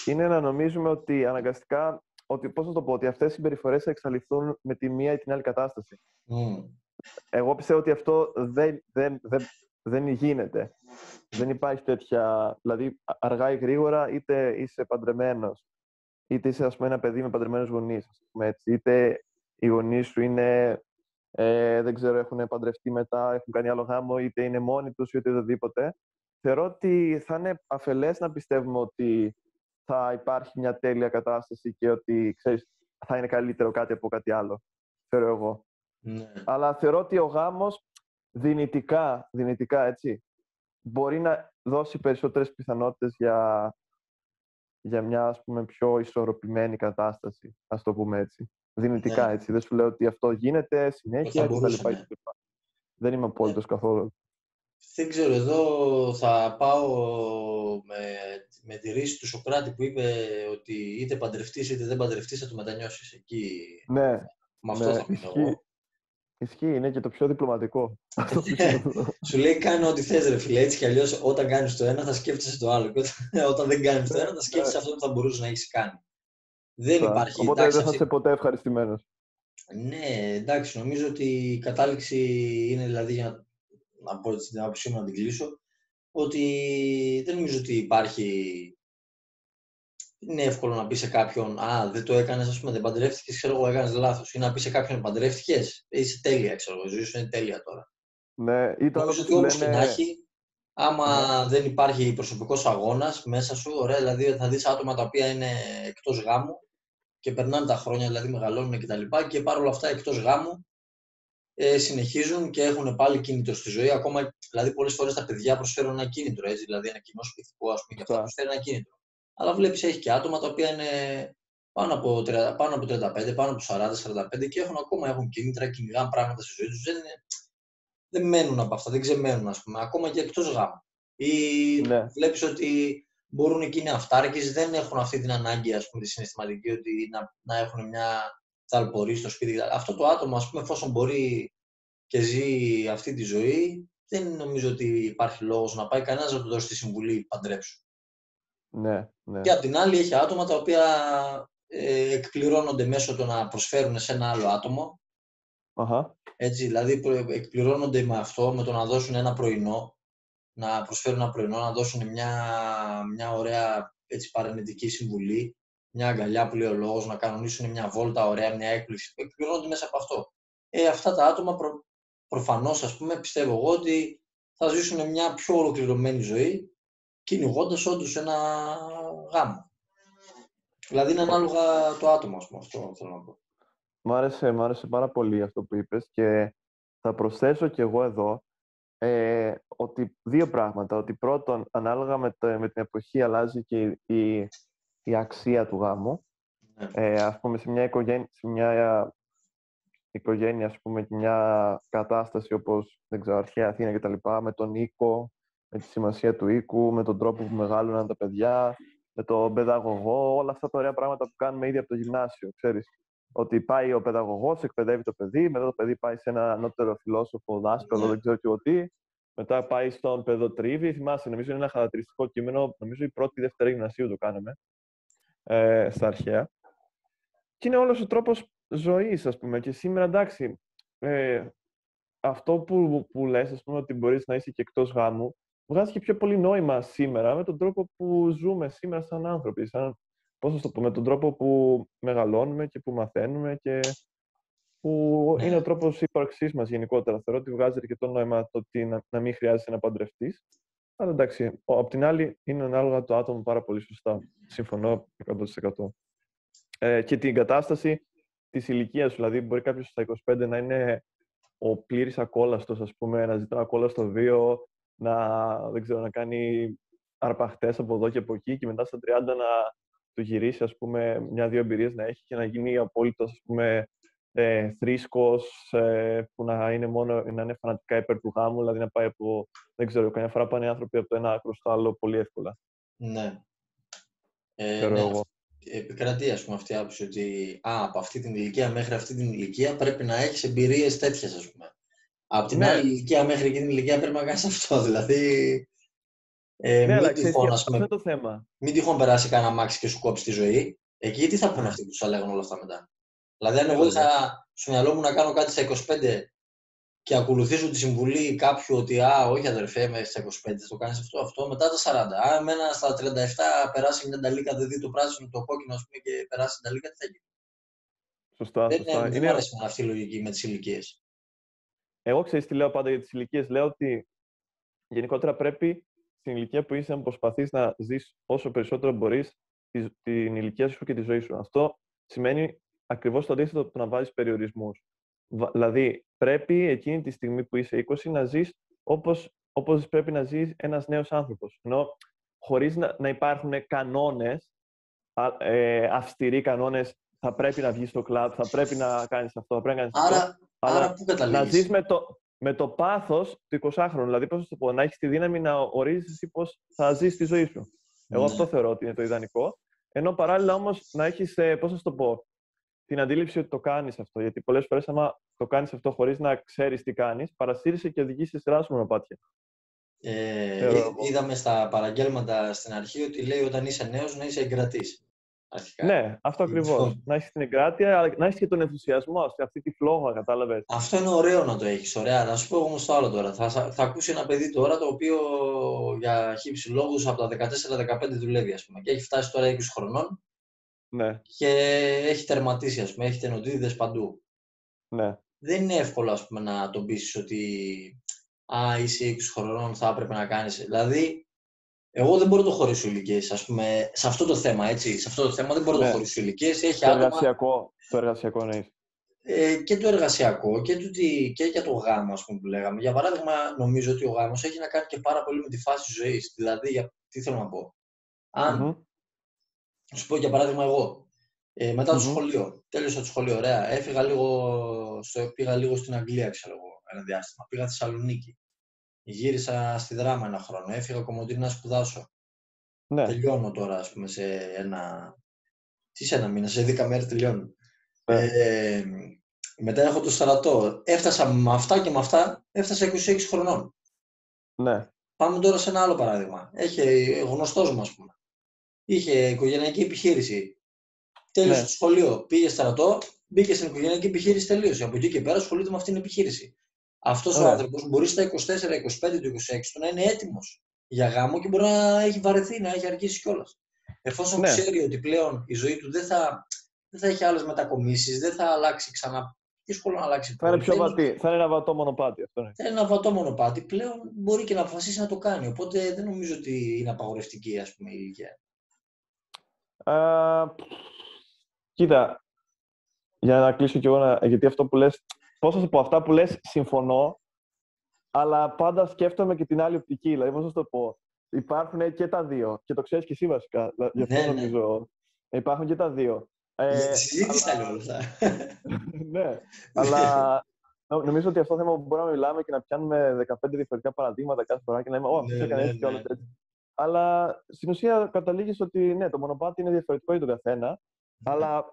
είναι να νομίζουμε ότι αναγκαστικά, ότι, πώς να το πω, ότι αυτές οι συμπεριφορές θα εξαλειφθούν με τη μία ή την άλλη κατάσταση. Μμμ. Εγώ πιστεύω ότι αυτό δεν, δεν, δεν, δεν γίνεται. Δεν υπάρχει τέτοια. Δηλαδή, α- αργά ή γρήγορα, είτε είσαι παντρεμένος, είτε είσαι ας πούμε, ένα παιδί με παντρεμένους γονείς, είτε οι γονείς σου είναι. Ε, δεν ξέρω, έχουν παντρευτεί μετά, έχουν κάνει άλλο γάμο, είτε είναι μόνοι τους ή οτιδήποτε. Θεωρώ ότι θα είναι αφελές να πιστεύουμε ότι θα υπάρχει μια τέλεια κατάσταση και ότι ξέρεις, θα είναι καλύτερο κάτι από κάτι άλλο. Θεωρώ εγώ. Ναι. Αλλά θεωρώ ότι ο γάμος δυνητικά, δυνητικά έτσι, μπορεί να δώσει περισσότερες πιθανότητες για, για μια ας πούμε, πιο ισορροπημένη κατάσταση, ας το πούμε έτσι. Δυνητικά Ναι. έτσι. Δεν σου λέω ότι αυτό γίνεται συνέχεια Θα κτλ. μπορούσε, ναι. κτλ. Δεν είμαι απόλυτος καθόλου. δεν ξέρω, εδώ θα πάω με, με τη ρίση του Σοκράτη που είπε ότι είτε παντρευτείς είτε δεν παντρευτείς θα το μετανιώσεις. Εκεί Ναι, με αυτό ναι, θα μείνω ισχύει. εγώ. Ισχύει, είναι και το πιο διπλωματικό. Αυτό που [LAUGHS] Σου λέει κάνε ό,τι θες ρε φίλε, έτσι κι αλλιώς όταν κάνεις το ένα θα σκέφτεσαι το άλλο και όταν, όταν δεν κάνεις το ένα θα σκέφτεσαι αυτό που θα μπορούσες να έχεις κάνει. Δεν υπάρχει, Οπότε εντάξει, δεν θα αυτή- είσαι ποτέ ευχαριστημένος. Ναι, εντάξει, νομίζω ότι η κατάληξη είναι δηλαδή για να, να πω έτσι την άποψή μου να την κλείσω, ότι δεν νομίζω ότι υπάρχει. Είναι εύκολο να πεις σε κάποιον Α, δεν το έκανες, ας πούμε, δεν παντρεύτηκες, ξέρω εγώ, έκανες λάθος. Ή να πεις σε κάποιον Παντρεύτηκες, είσαι τέλεια, ξέρω εγώ, η ζωή σου είναι τέλεια τώρα. Ναι, ή το άλλο Νομίζω που ότι σου όπως και λένε... να έχει, άμα δεν υπάρχει προσωπικός αγώνας μέσα σου, ωραία, δηλαδή θα δεις άτομα τα οποία είναι εκτός γάμου και περνάνε τα χρόνια, δηλαδή μεγαλώνουν κτλ. Και, και παρόλα αυτά εκτός γάμου ε, συνεχίζουν και έχουν πάλι κίνητρο στη ζωή. Ακόμα, δηλαδή, πολλές φορές τα παιδιά προσφέρουν ένα κίνητρο, έτσι, δηλαδή ένα κοινό σπιτικό, ας πούμε, και αυτά Σωστά. προσφέρει ένα κίνητρο. Αλλά βλέπεις, έχει και άτομα τα οποία είναι πάνω από, 30 πάνω από 35, πάνω από 40-45 και έχουν ακόμα έχουν κίνητρα, κυνηγάνε πράγματα στη ζωή τους. Δεν, είναι- δεν μένουν από αυτά, δεν ξεμένουν, ας πούμε, ακόμα και εκτός γάμου. Ή Ναι. βλέπεις ότι μπορούν και είναι αυτάρκες, δεν έχουν αυτή την ανάγκη, ας πούμε, τη συναισθηματική, ότι να, να έχουν μια ταλπορή στο σπίτι. Αυτό το άτομο, ας πούμε, εφόσον μπορεί και ζει αυτή τη ζωή, δεν νομίζω ότι υπάρχει λόγος να πάει κανένας να του δώσει τη συμβουλή παντρέψου. Ναι, ναι. Και απ' την άλλη έχει άτομα τα οποία ε, εκπληρώνονται μέσω του να προσφέρουν σε ένα άλλο άτομο, Αχα. έτσι, δηλαδή προ- εκπληρώνονται με αυτό, με το να δώσουν ένα πρωινό, να προσφέρουν ένα πρωινό, να δώσουν μια, μια ωραία έτσι, παρενετική συμβουλή, μια αγκαλιά που λέει ο λόγος, να κανονίσουν μια βόλτα ωραία, μια έκπληξη. Εκπληρώνονται μέσα από αυτό. Ε, αυτά τα άτομα προ, προφανώς, ας πούμε, πιστεύω εγώ ότι θα ζήσουν μια πιο ολοκληρωμένη ζωή, κυνηγώντας όντως ένα γάμο. Δηλαδή είναι ανάλογα το άτομο, ας πούμε, αυτό θέλω να πω. Μ' άρεσε, μ' άρεσε πάρα πολύ αυτό που είπες και θα προσθέσω κι εγώ εδώ ε, ότι δύο πράγματα. Ότι πρώτον, ανάλογα με, το, με την εποχή αλλάζει και η, η, η αξία του γάμου. Ναι. Ε, ας πούμε, σε μια οικογένεια, σε μια οικογένεια ας πούμε, και μια κατάσταση όπως, δεν ξέρω, αρχαία Αθήνα και τα λοιπά, με τον οίκο, με τη σημασία του οίκου, με τον τρόπο που μεγαλώναν τα παιδιά, με τον παιδαγωγό, όλα αυτά τα ωραία πράγματα που κάνουμε ήδη από το γυμνάσιο, ξέρεις. Ότι πάει ο παιδαγωγός, εκπαιδεύει το παιδί, μετά το παιδί πάει σε ένα ανώτερο φιλόσοφο, δάσκαλο, Ναι. δεν ξέρω και εγώ τι, μετά πάει στον παιδοτρίβη. Θυμάσαι, νομίζω είναι ένα χαρακτηριστικό κείμενο, νομίζω η πρώτη ή δεύτερη γυμνασίου το κάναμε, ε, στα αρχαία. Και είναι όλος ο τρόπος ζωής, ας πούμε. Και σήμερα, εντάξει, ε, αυτό που, που λες, ας πούμε, ότι μπορείς να είσαι και εκτός γάμου, βγάζει και πιο πολύ νόημα σήμερα με τον τρόπο που ζούμε σήμερα σαν άνθρωποι. Σαν, πώς να το πω, με τον τρόπο που μεγαλώνουμε και που μαθαίνουμε και που Ναι. είναι ο τρόπος ύπαρξής μας γενικότερα. Θεωρώ ότι βγάζει αρκετό νόημα το ότι να, να μην χρειάζεσαι να παντρευτείς. Αλλά εντάξει, ο- απ' την άλλη είναι ανάλογα το άτομο πάρα πολύ σωστά. Συμφωνώ 100%. Ε, και την κατάσταση της ηλικίας σου. Δηλαδή, μπορεί κάποιος στα 25 να είναι ο πλήρης ακόλαστος, ας πούμε, να ζητά ένα ακόλαστο βίο, να, δεν ξέρω, να κάνει αρπαχτές από εδώ και από εκεί και μετά στα 30 να του γυρίσει, ας πούμε, μια-δύο εμπειρίες να έχει και να γίνει απόλυτος, ας πούμε, ε, θρήσκος, ε, που να είναι μόνο να είναι φανατικά υπέρ του γάμου, δηλαδή να πάει από, δεν ξέρω, καμιά φορά πάνε άνθρωποι από το ένα άκρο στο άλλο πολύ εύκολα. Ναι. Ε, Ξέρω ναι, εγώ. επικρατεί ας πούμε αυτή η άποψη ότι α, από αυτή την ηλικία μέχρι αυτή την ηλικία πρέπει να έχεις εμπειρίες τέτοιες ας πούμε. Από την Ναι. άλλη ηλικία μέχρι εκείνη την ηλικία πρέπει να κάνεις αυτό. [LAUGHS] Δηλαδή, ε, ναι, αλλά μην, ξέρεις τι, τυχόν, ας αυτό πούμε, είναι το θέμα. μην τυχόν περάσει κανένα αμάξι και σου κόψει τη ζωή. Εκεί τι θα πούνε αυτοί που σου λέγανε όλα αυτά μετά; Δηλαδή, αν εγώ Ναι, είχα στο μυαλό μου να κάνω κάτι στα 25 και ακολουθήσω τη συμβουλή κάποιου ότι Α, όχι αδερφέ, μέχρι στα 25 θα το κάνεις αυτό, αυτό, μετά τα 40. Αν εμένα στα 37 περάσει μια ταλίκα, δεν δει το πράσινο, το κόκκινο, ας πούμε, και περάσει την ταλίκα, τι θα γίνει; Σωστά, Δεν, σωστά. δεν μου Είναι, αρέσει εμένα αυτή η λογική με τις ηλικίες. Εγώ ξέρεις τι λέω πάντα για τις ηλικίες. Λέω ότι γενικότερα πρέπει στην ηλικία που είσαι να προσπαθείς να ζεις όσο περισσότερο μπορείς τη- την ηλικία σου και τη ζωή σου. Αυτό σημαίνει ακριβώς το αντίθετο από το να βάζεις περιορισμούς. Βα- Δηλαδή, πρέπει εκείνη τη στιγμή που είσαι 20 να ζεις όπως, όπως πρέπει να ζεις ένας νέος άνθρωπος. Ενώ χωρίς να, να υπάρχουν κανόνες, α- ε, αυστηροί κανόνες, θα πρέπει να βγεις στο κλαμπ, θα πρέπει να κάνεις αυτό, θα πρέπει να κάνεις αυτό. Άρα, αλλά άρα πού να καταλήγεις. ζεις με, το, με το πάθος του 20χρονου. Δηλαδή, πώς θα το πω, να έχεις τη δύναμη να ορίζεις εσύ πώς θα ζει τη ζωή σου. Εγώ Ναι. αυτό θεωρώ ότι είναι το ιδανικό. Ενώ παράλληλα όμως να έχεις, πώς θα σου το πω, την αντίληψη ότι το κάνεις αυτό. Γιατί πολλές φορές, άμα το κάνεις αυτό χωρίς να ξέρεις τι κάνεις, παρασύρεσαι και οδηγείς σε σειρά σου μονοπάτια. Ε, Θεωρώ εί- εγώ. είδαμε στα παραγγέλματα στην αρχή ότι λέει όταν είσαι νέος να είσαι εγκρατής. Αρχικά. Ναι, αυτό Λοιπόν. ακριβώς. Να έχεις την εγκράτεια, αλλά να έχεις και τον ενθουσιασμό σε αυτή τη φλόγα, κατάλαβες. Αυτό είναι ωραίο να το έχεις, ωραία. Να σου πω όμως το άλλο τώρα. Θα, θα ακούσει ένα παιδί τώρα το οποίο για χύψη λόγους από τα 14-15 δουλεύει, ας πούμε, και έχει φτάσει τώρα 20 χρονών Ναι, και έχει τερματίσει, ας πούμε, έχει τενοντίδες παντού. ναι. Δεν είναι εύκολο, ας πούμε, να τον πείσεις ότι «Α, είσαι 20 χρονών, θα έπρεπε να κάνεις». Δηλαδή, εγώ δεν μπορώ να το χωρίσω ηλικίες, ας πούμε, σε αυτό το θέμα, έτσι. Σε αυτό το θέμα δεν μπορώ να Ναι. το χωρίσω ηλικίες. Έχει Το άτομα εργασιακό, το εργασιακό εννοείς. ε, και το εργασιακό και, το, τι- και για το γάμο, ας πούμε, που λέγαμε. Για παράδειγμα, νομίζω ότι ο γάμος έχει να κάνει και πάρα πολύ με τη φάση της ζωής. Δηλαδή, για, τι θέλω να πω; Αν, Μμμ. να σου πω για παράδειγμα εγώ, ε, μετά το Μμμ. σχολείο, τέλειωσα το σχολείο, ωραία, έφυγα λίγο, στο, πήγα λίγο στην Αγγλία, ξέρω εγώ, ένα διάστημα. Πήγα στη Θεσσαλονίκη. Γύρισα στη Δράμα ένα χρόνο, έφυγα κομμωτήρι να σπουδάσω. Ναι, Τελειώνω τώρα, ας πούμε, σε ένα... Τι σε ένα μήνα, σε 10 μέρες τελειώνω. Ναι. Ε, μετά έχω το στρατό. Έφτασα με αυτά και με αυτά, έφτασα 26 χρονών. ναι, Πάμε τώρα σε ένα άλλο παράδειγμα. Έχει γνωστός μου, ας πούμε. Είχε οικογενειακή επιχείρηση. Τέλειωσε Ναι. το σχολείο, πήγε στρατό, μπήκε στην οικογενειακή επιχείρηση, τελείωσε. Από εκεί και πέρα ασχολείται με αυτήν την επιχείρηση. Αυτός ο Ωραία. άνθρωπος μπορεί στα 24, 25, του 26 του να είναι έτοιμος για γάμο και μπορεί να έχει βαρεθεί, να έχει αργήσει κιόλας. Εφόσον Ναι. ξέρει ότι πλέον η ζωή του δεν θα, δεν θα έχει άλλες μετακομίσεις, δεν θα αλλάξει ξανά. Δύσκολο να αλλάξει. θα είναι πόλη. πιο Δεν βατή. Θα είναι ένα βατό μονοπάτι αυτό. Ναι. Θέλει ένα βατό μονοπάτι. Πλέον μπορεί και να αποφασίσει να το κάνει. Οπότε δεν νομίζω ότι είναι απαγορευτική ας πούμε, η ηλικία. Α, κοίτα, για να κλείσω κι εγώ, να- γιατί αυτό που λες, πώς θα σου πω, αυτά που λες συμφωνώ, αλλά πάντα σκέφτομαι και την άλλη οπτική. Δηλαδή, πώς θα σου το πω, υπάρχουν και τα δύο και το ξέρεις και εσύ βασικά, δηλαδή, γι' αυτό Ναι, ναι. νομίζω. Υπάρχουν και τα δύο. Ε, Για τη συζήτηση αλλά- τα λέω όλα αυτά. [LAUGHS] ναι, αλλά νο- νομίζω ότι αυτό το θέμα που μπορούμε να μιλάμε και να πιάνουμε 15 διαφορετικά παραδείγματα κάθε φορά και να λέμε Ω, αυτό Ναι, έκανε ναι, έτσι και όλο ναι. έτσι. Αλλά στην ουσία καταλήγεις ότι ναι, το μονοπάτι είναι διαφορετικό για τον καθένα. Αλλά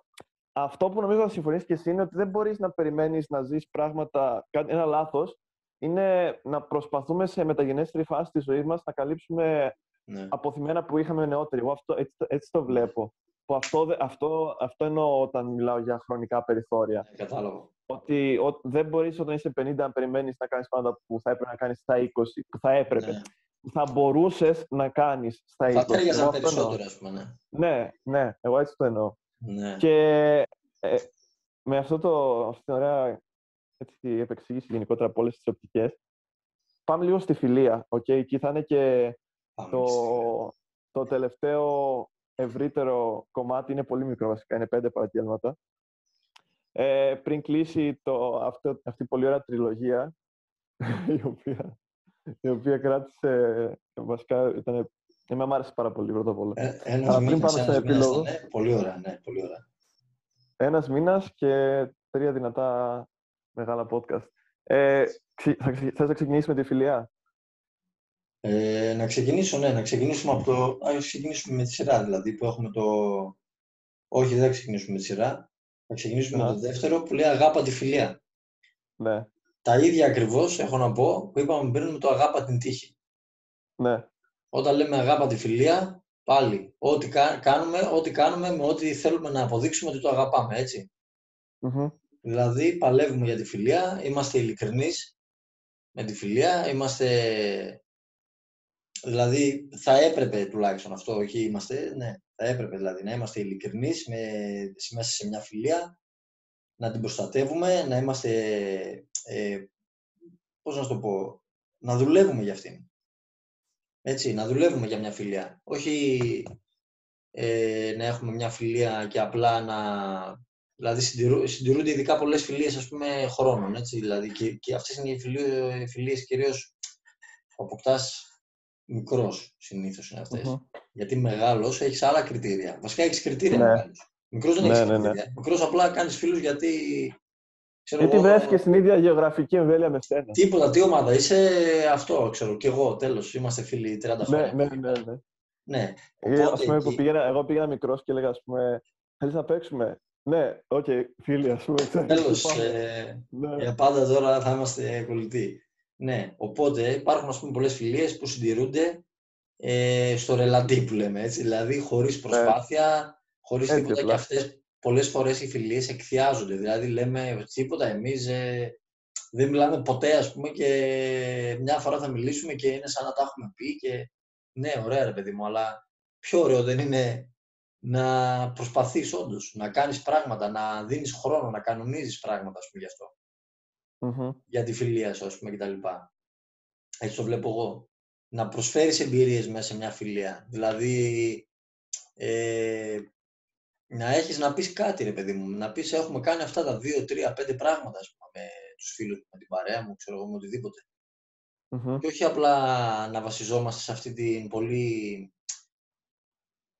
αυτό που νομίζω θα συμφωνήσει και εσύ είναι ότι δεν μπορείς να περιμένεις να ζεις πράγματα. κάτι- Ένα λάθος είναι να προσπαθούμε σε μεταγενέστερη φάση της ζωής μας να καλύψουμε Ναι. αποθυμένα που είχαμε νεότεροι. Εγώ αυτό, έτσι, το- έτσι το βλέπω. Που αυτό, δε- αυτό, αυτό εννοώ όταν μιλάω για χρονικά περιθώρια. Ε, Κατάλαβα. Ότι ο- δεν μπορείς όταν είσαι 50 να περιμένεις να κάνεις πράγματα που θα έπρεπε να κάνεις στα 20, που θα έπρεπε, Ναι. που θα μπορούσες να κάνεις στα 20. Θα τέριαζαν Εγώ αυτό εννοώ. περισσότερο, ας πούμε. Ναι. Ναι, ναι, εγώ έτσι το εννοώ. Ναι. Και ε, με αυτό το, αυτή την ωραία έτσι, επεξήγηση γενικότερα από όλες τις οπτικές, πάμε λίγο στη φιλία. Okay? Εκεί θα είναι και Πάμε το, και στη- το τελευταίο ευρύτερο κομμάτι, είναι πολύ μικρό βασικά, είναι πέντε παραγγέλματα. Ε, πριν κλείσει το, αυτό, αυτή η πολύ ωραία τριλογία, [LAUGHS] η οποία, η οποία κράτησε, βασικά ήταν, εμένα μου άρεσε πάρα πολύ πρώτα απ' όλα. Ε, ένας Αλλά πριν μήνας, πάμε ένας στο μήνας επίλογο. ήταν, ναι. Πολύ ωραία, ναι, πολύ ωραία. Ένας μήνας και τρία δυνατά μεγάλα podcast. Ε, ξε- θα, ξε- θες να ξεκινήσουμε τη φιλία. Ε, να ξεκινήσω, ναι, να ξεκινήσουμε από το... Ας ξεκινήσουμε με τη σειρά, δηλαδή, που έχουμε το... Όχι, δεν θα ξεκινήσουμε με τη σειρά. Θα ξεκινήσουμε με Να. το δεύτερο, που λέει αγάπα τη φιλία. Ναι, Τα ίδια ακριβώς, έχω να πω, που είπαμε πριν με το αγάπα την τύχη. ναι, Όταν λέμε αγάπα τη φιλία, πάλι, ό,τι κα- κάνουμε, ό,τι κάνουμε με ό,τι θέλουμε να αποδείξουμε ότι το αγαπάμε, έτσι. Μμμ. Δηλαδή, παλεύουμε για τη φιλία, είμαστε ειλικρινείς με τη φιλία, είμαστε... Δηλαδή, θα έπρεπε τουλάχιστον αυτό, όχι είμαστε, ναι, θα έπρεπε δηλαδή να είμαστε ειλικρινείς με, μέσα σε μια φιλία, να την προστατεύουμε, να είμαστε, ε, πώς να σου το πω, να δουλεύουμε για αυτήν. Έτσι, να δουλεύουμε για μια φιλία. Όχι ε, να έχουμε μια φιλία και απλά να... Δηλαδή συντηρού, συντηρούνται ειδικά πολλές φιλίες ας πούμε χρόνων, έτσι. Δηλαδή και, και αυτές είναι οι φιλίες, οι φιλίες κυρίως που αποκτάς μικρός συνήθως είναι αυτές. Μμμ. Γιατί μεγάλος έχεις άλλα κριτήρια. Βασικά έχεις κριτήρια Ναι. μεγάλος. Μικρός δεν Ναι, έχεις ναι, ναι. κριτήρια. Μικρός απλά κάνεις φίλους γιατί Ξέρω Γιατί εγώ, βρέθηκες στην ίδια γεωγραφική εμβέλεια με σένα. Τίποτα, τι ομάδα είσαι αυτό, ξέρω. Και εγώ, τέλος, είμαστε φίλοι 30 Ναι, χρόνια. ναι, ναι. ναι. ναι. Ε, Οπότε ας πούμε, που εκεί- πήγαινα, εγώ πήγαινα μικρός και έλεγα, ας πούμε, θέλεις να παίξουμε; Ναι, οκ, φίλοι, ας πούμε. ξέρεις, Τέλος, πάμε. ε, Ναι. για πάντα τώρα θα είμαστε κολλητοί. Ναι, οπότε υπάρχουν ας πούμε πολλές φιλίες που συντηρούνται ε, στο ρελαντί που λέμε έτσι, δηλαδή χωρίς προσπάθεια, χωρίς Ναι. Έτσι τίποτα και απλά. αυτές πολλές φορές οι φιλίες εκθειάζονται, δηλαδή λέμε τίποτα εμείς ε, δεν μιλάμε ποτέ ας πούμε και μια φορά θα μιλήσουμε και είναι σαν να τα έχουμε πει και ναι ωραία ρε παιδί μου αλλά πιο ωραίο δεν είναι να προσπαθείς όντως, να κάνεις πράγματα, να δίνεις χρόνο, να κανονίζεις πράγματα ας πούμε γι' αυτό Μμμ. για τη φιλία σου, ας πούμε, κτλ. Έτσι το βλέπω εγώ. Να προσφέρεις εμπειρίες μέσα σε μια φιλία. Δηλαδή, ε, να έχεις να πεις κάτι, ρε παιδί μου. Να πεις, έχουμε κάνει αυτά τα δύο, τρία, πέντε πράγματα, ας πούμε, με τους φίλους μου, με την παρέα μου, ξέρω εγώ, με οτιδήποτε. Μμμ. Και όχι απλά να βασιζόμαστε σε αυτή την πολύ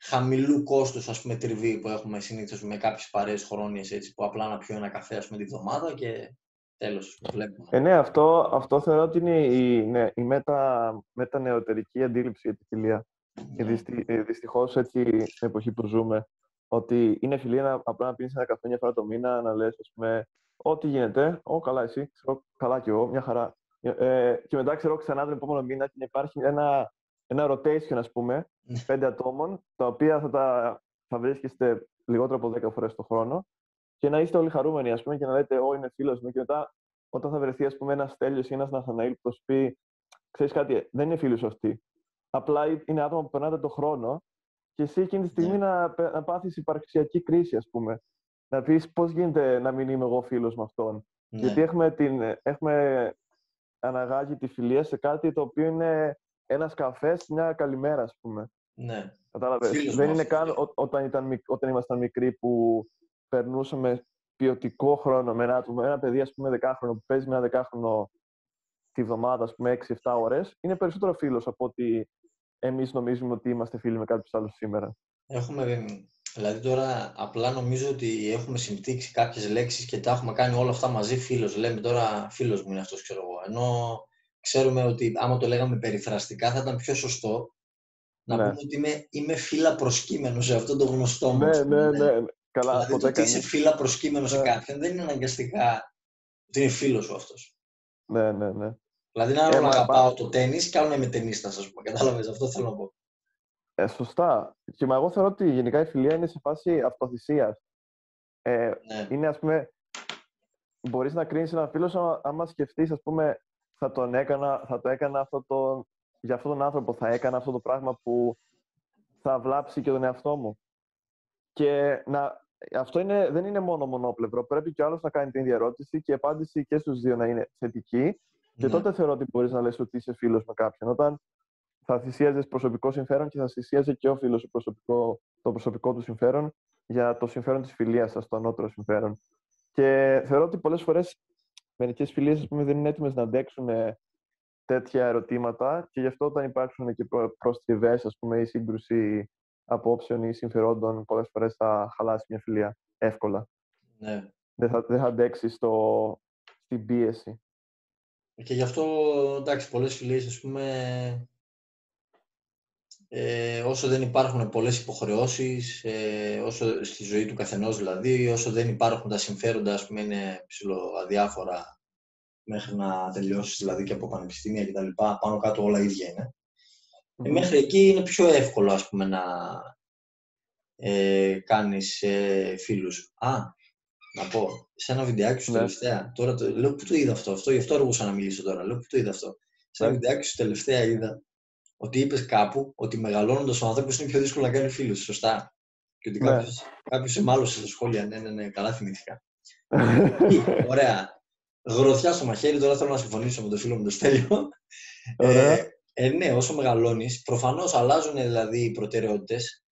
χαμηλού κόστους, ας πούμε, τριβή που έχουμε συνήθως με κάποιες παρέες χρόνιες, έτσι, που απλά να πιω ένα καφέ, ας πούμε, τη βδομάδα και τέλος, βλέπουμε. Ε, ναι, αυτό, αυτό θεωρώ ότι είναι η, ναι, η μετα, μετανεωτερική αντίληψη για τη φιλία. Και Ναι. δυστι, ε, δυστυχώς έτσι στην εποχή που ζούμε, ότι είναι φιλία να, απλά να πίνεις ένα καφέ μια φορά το μήνα, να λες, ας πούμε, ό,τι γίνεται, «Ω, καλά εσύ, ξέρω, καλά κι εγώ, μια χαρά». Ε, και μετά, ξέρω, ξανά τον επόμενο μήνα και να υπάρχει ένα, ένα rotation, ας πούμε, Ναι. πέντε ατόμων, τα οποία θα, τα, θα βρίσκεστε λιγότερο από 10 φορές το χρόνο και να είστε όλοι χαρούμενοι, ας πούμε, και να λέτε, «Ω, είναι φίλος μου». Και μετά, όταν θα βρεθεί, ας πούμε, ένας Τέλειος ή ένας Ναθαναήλ που θα σου πει, «Ξέρεις κάτι, δεν είναι φίλοι σου αυτοί. Απλά είναι άτομα που περνάτε το χρόνο και εσύ εκείνη τη στιγμή Ναι. να, πε- να πάθεις υπαρξιακή κρίση, ας πούμε. Να πεις πώς γίνεται να μην είμαι εγώ φίλος με αυτόν. Ναι. Γιατί έχουμε, την, έχουμε αναγάγει τη φιλία σε κάτι το οποίο είναι ένας καφές, μια καλημέρα, ας πούμε. ναι. Κατάλαβες. Φίλος Δεν μου είναι αυτό, καν ναι. ό- όταν, ήταν, μικ- όταν ήμασταν μικροί που περνούσαμε ποιοτικό χρόνο με ένα άτομο. Ένα παιδί, ας πούμε, δεκάχρονο που παίζει με ένα δεκάχρονο τη βδομάδα, ας πούμε, 6-7 ώρες, είναι περισσότερο φίλος από ότι εμείς νομίζουμε ότι είμαστε φίλοι με κάποιους άλλους σήμερα. Έχουμε, δηλαδή τώρα απλά νομίζω ότι έχουμε συμπτύξει κάποιες λέξεις και τα έχουμε κάνει όλα αυτά μαζί φίλος. Λέμε τώρα φίλος μου είναι αυτός, ξέρω εγώ. Ενώ ξέρουμε ότι άμα το λέγαμε περιφραστικά θα ήταν πιο σωστό να Ναι. πούμε ότι είμαι, είμαι φύλλα προσκύμενος σε αυτό το γνωστό μου. Ναι, ας πούμε, ναι, ναι. Καλά, Δηλαδή το ποτέ ότι είσαι κανείς. φύλλα προσκύμενος σε Ναι. κάποιον δεν είναι αναγκαστικά ότι είναι φίλος σου αυτός. Ναι, ναι, ναι. Δηλαδή να Ε, άλλο μα- αγαπάω το τέννις και άλλο να είμαι ταινίστας, ας πούμε. Κατάλαβες, αυτό θέλω να πω. Ε, σωστά. Και μα εγώ θεωρώ ότι γενικά η φιλία είναι σε φάση αυτοθυσίας. Ε, Ναι, είναι, ας πούμε, μπορείς να κρίνεις έναν φίλο σου άμα- άμα σκεφτείς, ας πούμε, θα, τον έκανα, θα το έκανα αυτό το, για αυτόν τον άνθρωπο, θα έκανα αυτό το πράγμα που θα βλάψει και τον εαυτό μου. Και να, αυτό είναι, δεν είναι μόνο μονόπλευρο. Πρέπει και ο άλλος να κάνει την ίδια ερώτηση και η απάντηση και στους δύο να είναι θετική. Και ναι. τότε θεωρώ ότι μπορείς να λες ότι είσαι φίλος με κάποιον. Όταν θα θυσίαζες προσωπικό συμφέρον και θα θυσίαζε και ο φίλος σου προσωπικό, το προσωπικό του συμφέρον για το συμφέρον της φιλίας σας, το ανώτερο συμφέρον. Και θεωρώ ότι πολλές φορές μερικές φιλίες ας πούμε, δεν είναι έτοιμες να αντέξουν ε, τέτοια ερωτήματα και γι' αυτό όταν υπάρξουν και προ- προστριβές, ας πούμε, ή σύγκρουση απόψεων ή συμφερόντων, πολλές φορές θα χαλάσει μια φιλία εύκολα. ναι. Δεν θα, δεν θα αντέξεις στο, στην πίεση. Και γι' αυτό, εντάξει, πολλές φιλίες, ας πούμε, ε, όσο δεν υπάρχουν πολλές υποχρεώσεις, ε, όσο στη ζωή του καθενός δηλαδή, όσο δεν υπάρχουν τα συμφέροντα, ας πούμε, είναι ψηλό αδιάφορα μέχρι να τελειώσεις δηλαδή και από πανεπιστήμια και τα λοιπά, πάνω κάτω όλα ίδια είναι. Ε, Μμμ. μέχρι εκεί είναι πιο εύκολο, ας πούμε, να ε, κάνεις ε, φίλους. Α, να πω, σε ένα βιντεάκι σου Ναι. τελευταία, τώρα το, λέω που το είδα αυτό, αυτό, γι' αυτό αργούσα να μιλήσω τώρα, λέω που το είδα αυτό. Σε ένα Ναι. βιντεάκι σου τελευταία είδα ότι είπες κάπου ότι μεγαλώνοντας ο άνθρωπος είναι πιο δύσκολο να κάνει φίλους, σωστά; Και ότι Ναι. κάποιος, κάποιος σε μάλωσε στα σχόλια, ναι, ναι, ναι, καλά θυμήθηκα. [LAUGHS] Ωραία. Γροθιά στο μαχαίρι, τώρα θέλω να συμφωνήσω με τον φίλο μου τον Στέλιο. Ωραία. Ε, ε, ναι, όσο μεγαλώνεις, προφανώς αλλάζουν δηλαδή οι προτεραιότητες,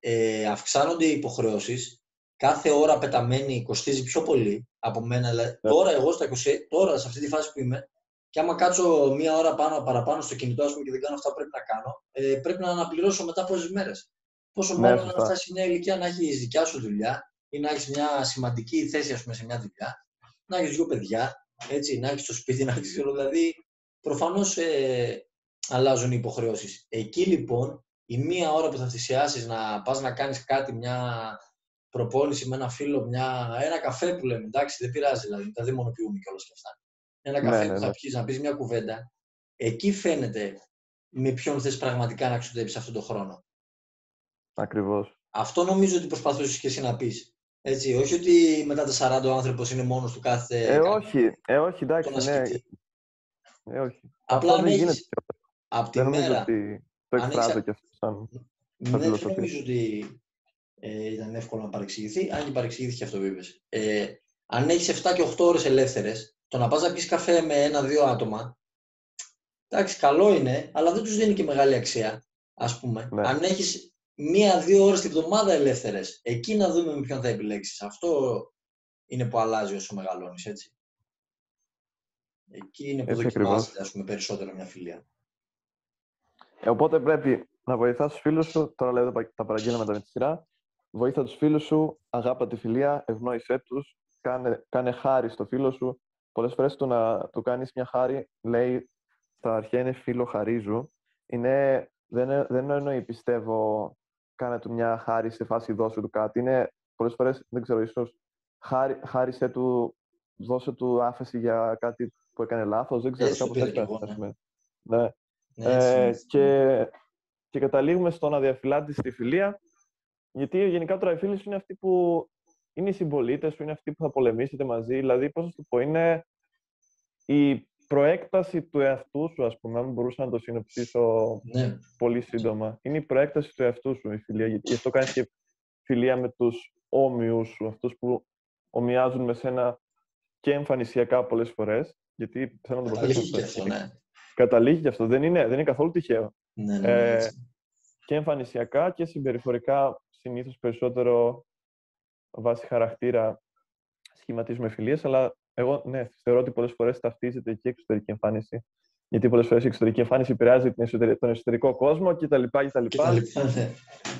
ε, αυξάνονται οι υποχρεώσεις, κάθε ώρα πεταμένη κοστίζει πιο πολύ από μένα. Δηλαδή, Ναι. Τώρα εγώ στα 20, τώρα σε αυτή τη φάση που είμαι, και άμα κάτσω μία ώρα πάνω, παραπάνω στο κινητό ας πούμε, και δεν κάνω αυτά που πρέπει να κάνω, ε, πρέπει να αναπληρώσω μετά πόσες μέρες. Πόσο Ναι, μάλλον να σωστά. φτάσει μια ηλικία να έχεις δικιά σου δουλειά ή να έχεις μια σημαντική θέση ας πούμε, σε μια δουλειά να έχεις δύο παιδιά, έτσι, να έχεις το σπίτι, να έχεις. Δηλαδή, προφανώς ε, αλλάζουν οι υποχρεώσεις. Εκεί λοιπόν, η μία ώρα που θα θυσιάσεις να πας να κάνεις κάτι, μια προπόνηση με ένα φίλο, μια, ένα καφέ που λέμε, εντάξει, δεν πειράζει, δηλαδή, τα δαιμονοποιούμε κιόλα και αυτά. Ένα καφέ ναι, που θα ναι. πιεις, να πεις μια κουβέντα, εκεί φαίνεται με ποιον θες πραγματικά να ξοδέψεις αυτόν τον χρόνο. Ακριβώς. Αυτό νομίζω ότι προσπαθούσες και εσύ να πεις. Έτσι, όχι ότι μετά τα 40 ο άνθρωπος είναι μόνος του κάθε. Ε, όχι, ε, όχι, εντάξει. Ναι. Ε, όχι. Απλά δεν γίνεται. Από τη μέρα. Ότι το εκφράζω και αυτό σαν. Ναι, δεν νομίζω ότι ε, ήταν εύκολο να παρεξηγηθεί, αν και παρεξηγήθηκε αυτό που Ε, αν έχεις 7 και 8 ώρες ελεύθερες, το να πας να πεις καφέ με ένα-δύο άτομα, εντάξει, καλό είναι, αλλά δεν τους δίνει και μεγάλη αξία. Ας πούμε. Ναι. Αν έχεις μία-δύο ώρες την εβδομάδα ελεύθερες, εκεί να δούμε με ποιον θα επιλέξεις. Αυτό είναι που αλλάζει όσο μεγαλώνεις, έτσι. Εκεί είναι που δοκιμάζεται, ας πούμε, περισσότερο μια φιλία. Ε, οπότε πρέπει να βοηθάς τους φίλους σου. Τώρα λέω τα παραγγείλματα με τη σειρά. Βοήθα τους φίλους σου, αγάπα τη φιλία, ευνόησέ τους, κάνε, κάνε χάρη στο φίλο σου. Πολλές φορές το να του κάνεις μια χάρη, λέει στα αρχαία είναι φίλο χαρίζου. Είναι, δεν, δεν εννοεί, πιστεύω, κάνε του μια χάρη σε φάση δώσε του κάτι. Είναι πολλές φορές, δεν ξέρω, ίσως χάρη, χάρισε του, δώσε του άφεση για κάτι που έκανε λάθος. Δεν ξέρω, κάπως έτσι ναι. ναι. ε, και, και καταλήγουμε στο να διαφυλάτει τη φιλία γιατί γενικά τώρα οι φίλοι σου είναι αυτοί που είναι οι συμπολίτες σου, είναι αυτοί που θα πολεμήσετε μαζί. Δηλαδή, πώς να το πω, είναι η προέκταση του εαυτού σου, ας πούμε, αν μπορούσα να το συνοψίσω ναι. πολύ σύντομα. Είναι η προέκταση του εαυτού σου η φιλία. Γιατί αυτό κάνεις και φιλία με τους όμοιους σου, αυτούς που ομοιάζουν με σένα και εμφανισιακά πολλές φορές. Γιατί θέλω να το Καταλήγει και αυτό, ναι. Καταλήγει και αυτό. Δεν είναι, δεν είναι καθόλου τυχαίο. Ναι, ναι, ναι, ε, και εμφανισιακά και συμπεριφορικά συνήθως περισσότερο βάσει χαρακτήρα σχηματίζουμε φιλίες, αλλά εγώ ναι, θεωρώ ότι πολλές φορές ταυτίζεται και η εξωτερική εμφάνιση. Γιατί πολλές φορές η εξωτερική εμφάνιση επηρεάζει τον εσωτερικό κόσμο κτλ. ναι.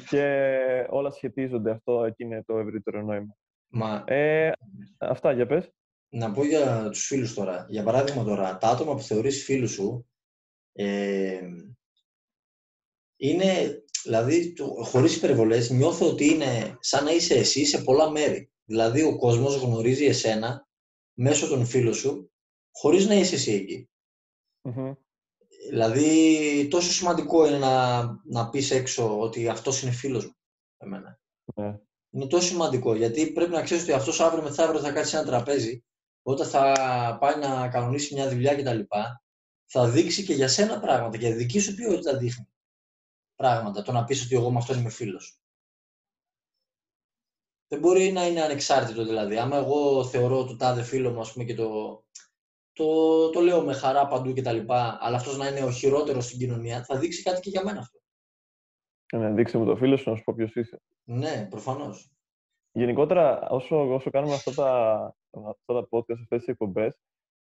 Και όλα σχετίζονται. Αυτό εκεί είναι το ευρύτερο νόημα. Μα... Ε, αυτά για πες. Να πω για τους φίλους τώρα. Για παράδειγμα τώρα, τα άτομα που θεωρείς φίλους σου ε, είναι Δηλαδή, χωρίς υπερβολές, νιώθω ότι είναι σαν να είσαι εσύ σε πολλά μέρη. Δηλαδή, ο κόσμος γνωρίζει εσένα μέσω των φίλων σου, χωρίς να είσαι εσύ εκεί. Δηλαδή, τόσο σημαντικό είναι να, να πεις έξω ότι αυτός είναι φίλος μου. Εμένα. Mm. Είναι τόσο σημαντικό γιατί πρέπει να ξέρεις ότι αυτός αύριο μεθαύριο θα κάτσει σε ένα τραπέζι, όταν θα πάει να κανονίσει μια δουλειά κτλ. Θα δείξει και για σένα πράγματα, για δική σου ποιότητα δείχνει πράγματα. Το να πεις ότι εγώ με αυτόν είμαι φίλος. Δεν μπορεί να είναι ανεξάρτητο δηλαδή. Άμα εγώ θεωρώ το τάδε φίλο μου, ας πούμε, και το, το, το λέω με χαρά παντού και τα λοιπά, αλλά αυτός να είναι ο χειρότερος στην κοινωνία, θα δείξει κάτι και για μένα αυτό. Ναι, δείξε μου το φίλο σου να σου πω ποιος είσαι. Ναι, προφανώς. Γενικότερα, όσο, όσο κάνουμε αυτά τα, αυτά τα podcast, αυτές τις εκπομπές,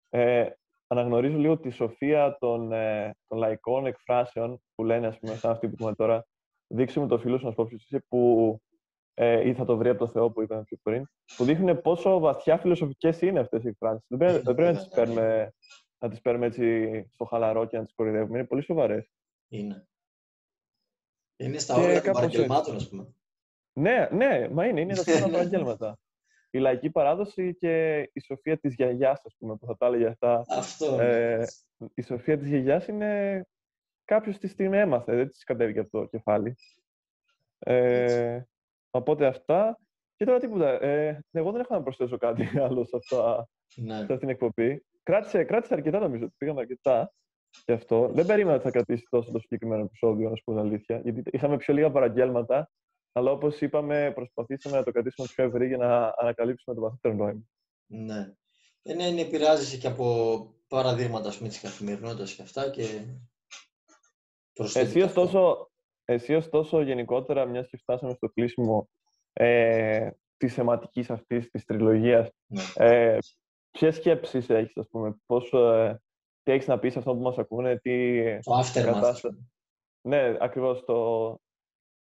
ε, αναγνωρίζω λίγο τη σοφία των, ε, των λαϊκών εκφράσεων που λένε, ας πούμε, σαν αυτή που πούμε τώρα, δείξε μου το φίλο σου να σου πω ποιος είσαι, που ε, ή θα το βρει από το Θεό που είπαμε πιο πριν, που δείχνουν πόσο βαθιά φιλοσοφικές είναι αυτές οι εκφράσεις. Δεν πρέπει, δεν πρέπει να τις παίρνουμε, να τις παίρνουμε έτσι στο χαλαρό και να τις κορυδεύουμε. Είναι πολύ σοβαρές. Είναι. Είναι στα όρια των παραγγελμάτων, ας πούμε. Ναι, ναι, μα είναι, είναι τα παραγγέλματα η λαϊκή παράδοση και η σοφία της γιαγιάς, ας πούμε, που θα τα έλεγε αυτά. Αυτό. Ε, η σοφία της γιαγιάς είναι κάποιος της την έμαθε, δεν της κατέβηκε από το κεφάλι. Ε, οπότε αυτά. Και τώρα τίποτα. Ε, εγώ δεν έχω να προσθέσω κάτι [LAUGHS] άλλο σε, αυτά, ναι. σε αυτή την εκπομπή. Κράτησε, κράτησε αρκετά νομίζω. Πήγαμε αρκετά και αυτό. Δεν περίμενα ότι θα κρατήσει τόσο το συγκεκριμένο επεισόδιο, να σου πω την αλήθεια. Γιατί είχαμε πιο λίγα παραγγέλματα αλλά όπως είπαμε, προσπαθήσαμε να το κρατήσουμε πιο ευρύ για να ανακαλύψουμε το βαθύτερο νόημα. Ναι. Ε, ναι, ναι, επηρεάζεσαι και από παραδείγματα της καθημερινότητας και αυτά και εσύ ωστόσο, εσύ ωστόσο γενικότερα, μιας και φτάσαμε στο κλείσιμο ε, της θεματικής αυτής της τριλογίας, ναι. ε, ποιες σκέψεις έχεις, ας πούμε, πώς, ε, τι έχεις να πεις σε αυτό που μας ακούνε, τι. Το aftermath. Ναι, ακριβώς το,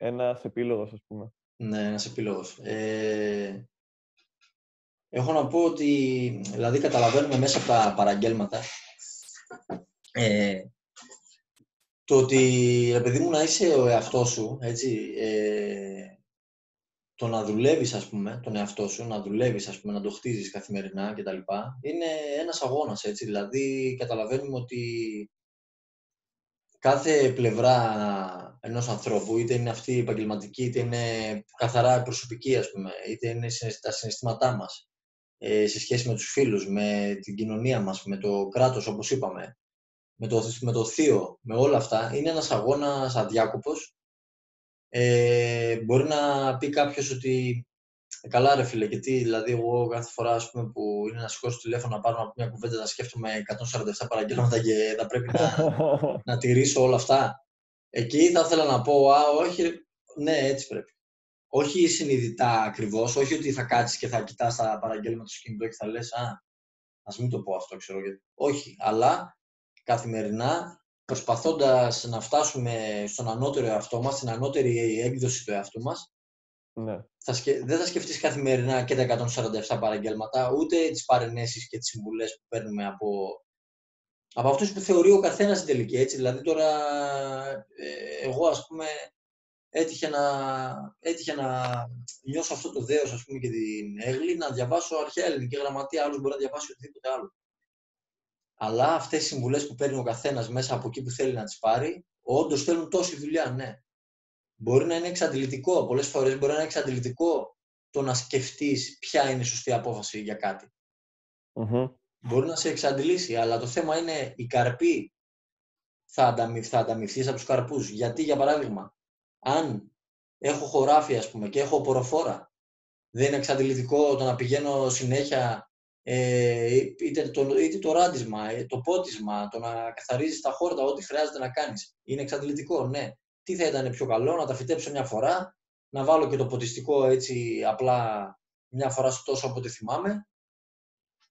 ένας επίλογος, ας πούμε. Ναι, ένας επίλογος. Ε... Έχω να πω ότι, δηλαδή καταλαβαίνουμε μέσα από τα παραγγέλματα, ε, το ότι, ρε παιδί μου, να είσαι ο εαυτός σου, έτσι, ε, το να δουλεύεις, ας πούμε, τον εαυτό σου, να δουλεύεις, ας πούμε, να το χτίζεις καθημερινά κτλ. Είναι ένας αγώνας, έτσι. Δηλαδή, καταλαβαίνουμε ότι κάθε πλευρά ενός ανθρώπου, είτε είναι αυτή επαγγελματική, είτε είναι καθαρά προσωπική, ας πούμε, είτε είναι τα συναισθήματά μας, ε, σε σχέση με τους φίλους, με την κοινωνία μας, με το κράτος, όπως είπαμε, με το, με το θείο, με όλα αυτά, είναι ένας αγώνας αδιάκοπος. Ε, μπορεί να πει κάποιος ότι ε, καλά ρε φίλε, γιατί δηλαδή εγώ κάθε φορά ας πούμε, που είναι να σηκώσω τηλέφωνο να πάρω μια κουβέντα να σκέφτομαι 147 παραγγέλματα και θα πρέπει να, [LAUGHS] να τηρήσω όλα αυτά. Εκεί θα ήθελα να πω, α, όχι, ναι, έτσι πρέπει. Όχι συνειδητά ακριβώς, όχι ότι θα κάτσεις και θα κοιτάς τα παραγγέλματα στο κινητό και θα λες, Α, ας μην το πω αυτό, ξέρω γιατί. Όχι, αλλά καθημερινά προσπαθώντας να φτάσουμε στον ανώτερο εαυτό μας, στην ανώτερη έκδοση του εαυτού μας, ναι. θα σκε... δεν θα σκεφτείς καθημερινά και τα 147 παραγγέλματα, ούτε τις παρενέσεις και τις συμβουλές που παίρνουμε από από αυτούς που θεωρεί ο καθένας στην τελική. Έτσι. Δηλαδή τώρα ε, εγώ ας πούμε έτυχε να, έτυχε να νιώσω αυτό το δέος ας πούμε και την έγλη να διαβάσω αρχαία ελληνική γραμματεία, άλλος μπορεί να διαβάσει οτιδήποτε άλλο. Αλλά αυτές οι συμβουλές που παίρνει ο καθένας μέσα από εκεί που θέλει να τις πάρει, όντως θέλουν τόση δουλειά, ναι. Μπορεί να είναι εξαντλητικό. Πολλές φορές μπορεί να είναι εξαντλητικό το να σκεφτείς ποια είναι η σωστή απόφαση για κάτι μπορεί να σε εξαντλήσει, αλλά το θέμα είναι η καρπή θα, ανταμυ, θα ανταμυφθείς από τους καρπούς. Γιατί, για παράδειγμα, αν έχω χωράφι, ας πούμε, και έχω ποροφόρα, δεν είναι εξαντλητικό το να πηγαίνω συνέχεια ε, είτε, το, είτε το ράντισμα, ε, το πότισμα, το να καθαρίζεις τα χόρτα, ό,τι χρειάζεται να κάνεις. Είναι εξαντλητικό, ναι. Τι θα ήταν πιο καλό, να τα φυτέψω μια φορά, να βάλω και το ποτιστικό έτσι απλά μια φορά στο τόσο από ό,τι θυμάμαι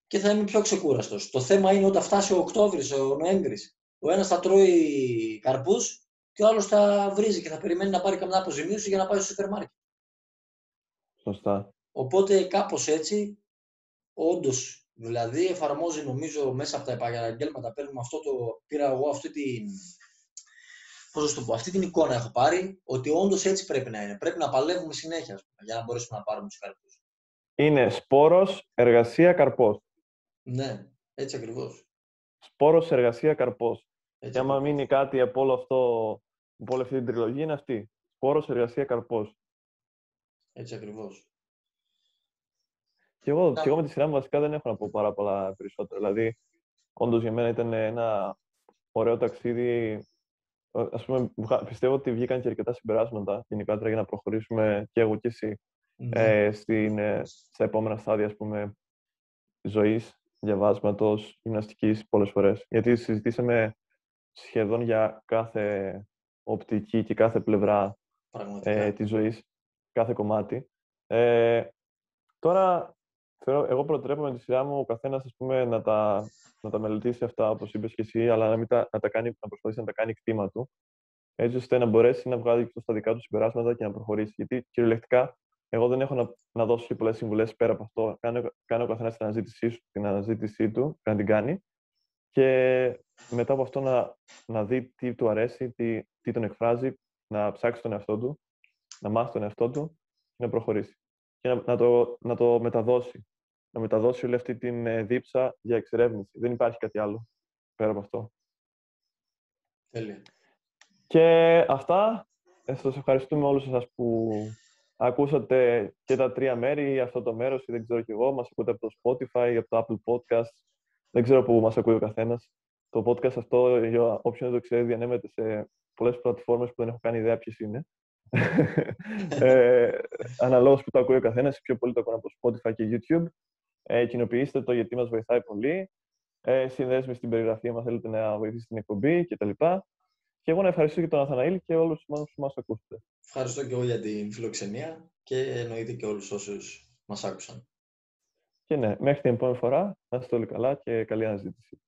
και θα είμαι πιο ξεκούραστος. Το θέμα είναι όταν φτάσει ο Οκτώβρης, ο Νοέμβρης, ο ένας θα τρώει καρπούς και ο άλλος θα βρίζει και θα περιμένει να πάρει καμιά αποζημίωση για να πάει στο σούπερ μάρκετ. Σωστά. Οπότε κάπως έτσι, όντως, δηλαδή εφαρμόζει νομίζω μέσα από τα επαγγέλματα, παίρνουμε αυτό το, πήρα εγώ αυτή την, πώς το πω, αυτή την εικόνα έχω πάρει, ότι όντως έτσι πρέπει να είναι. Πρέπει να παλεύουμε συνέχεια για να μπορέσουμε να πάρουμε τους καρπούς. Είναι σπόρος, εργασία, καρπός. Ναι, έτσι ακριβώς. Σπόρος, εργασία, καρπός. Και άμα μείνει κάτι από όλο αυτό, από όλη αυτή την τριλογία, είναι αυτή. Σπόρος, εργασία, καρπός. Έτσι ακριβώς. Και εγώ, και εγώ με τη σειρά μου βασικά δεν έχω να πω πάρα πολλά περισσότερα. Δηλαδή, όντως για μένα ήταν ένα ωραίο ταξίδι. Ας πούμε, πιστεύω ότι βγήκαν και αρκετά συμπεράσματα γενικά για να προχωρήσουμε και εγώ και εσύ ναι. ε, στην, ε, στα επόμενα στάδια ας πούμε, ζωής διαβάσματος γυμναστικής πολλές φορές. Γιατί συζητήσαμε σχεδόν για κάθε οπτική και κάθε πλευρά ε, της ζωής, κάθε κομμάτι. Ε, τώρα, θεωρώ, εγώ προτρέπω με τη σειρά μου ο καθένας να, τα, να τα μελετήσει αυτά, όπως είπες και εσύ, αλλά να, μην τα, να, τα κάνει, να προσπαθήσει να τα κάνει κτήμα του, έτσι ώστε να μπορέσει να βγάλει και στα δικά του συμπεράσματα και να προχωρήσει. Γιατί κυριολεκτικά εγώ δεν έχω να, να δώσω και πολλές συμβουλές πέρα από αυτό. Κάνω, κάνω ο καθένας την αναζήτησή, την αναζήτησή του, να την κάνει. Και μετά από αυτό να, να δει τι του αρέσει, τι, τι τον εκφράζει, να ψάξει τον εαυτό του, να μάθει τον εαυτό του και να προχωρήσει. Και να, να, το, να το μεταδώσει. Να μεταδώσει όλη αυτή την ε, δίψα για εξερεύνηση. Δεν υπάρχει κάτι άλλο πέρα από αυτό. Τέλεια. Και αυτά. Ε, σας ευχαριστούμε όλους σας που Ακούσατε και τα τρία μέρη, αυτό το μέρος, δεν ξέρω κι εγώ. Μας ακούτε από το Spotify, από το Apple Podcast. Δεν ξέρω πού μας ακούει ο καθένας. Το podcast αυτό, για όποιον δεν το ξέρει, διανέμεται σε πολλές πλατφόρμες που δεν έχω κάνει ιδέα ποιες είναι. [LAUGHS] ε, αναλόγως που το ακούει ο καθένας, πιο πολύ το ακούω από το Spotify και YouTube. Ε, κοινοποιήστε το γιατί μας βοηθάει πολύ. Ε, συνδέσουμε στην περιγραφή αν θέλετε να βοηθήσετε την εκπομπή κτλ. Και εγώ να ευχαριστήσω και τον Αθαναήλ και όλους που μας ακούσατε. Ευχαριστώ και εγώ για την φιλοξενία και εννοείται και όλους όσους μας άκουσαν. Και ναι, μέχρι την επόμενη φορά, να είστε όλοι καλά και καλή αναζήτηση.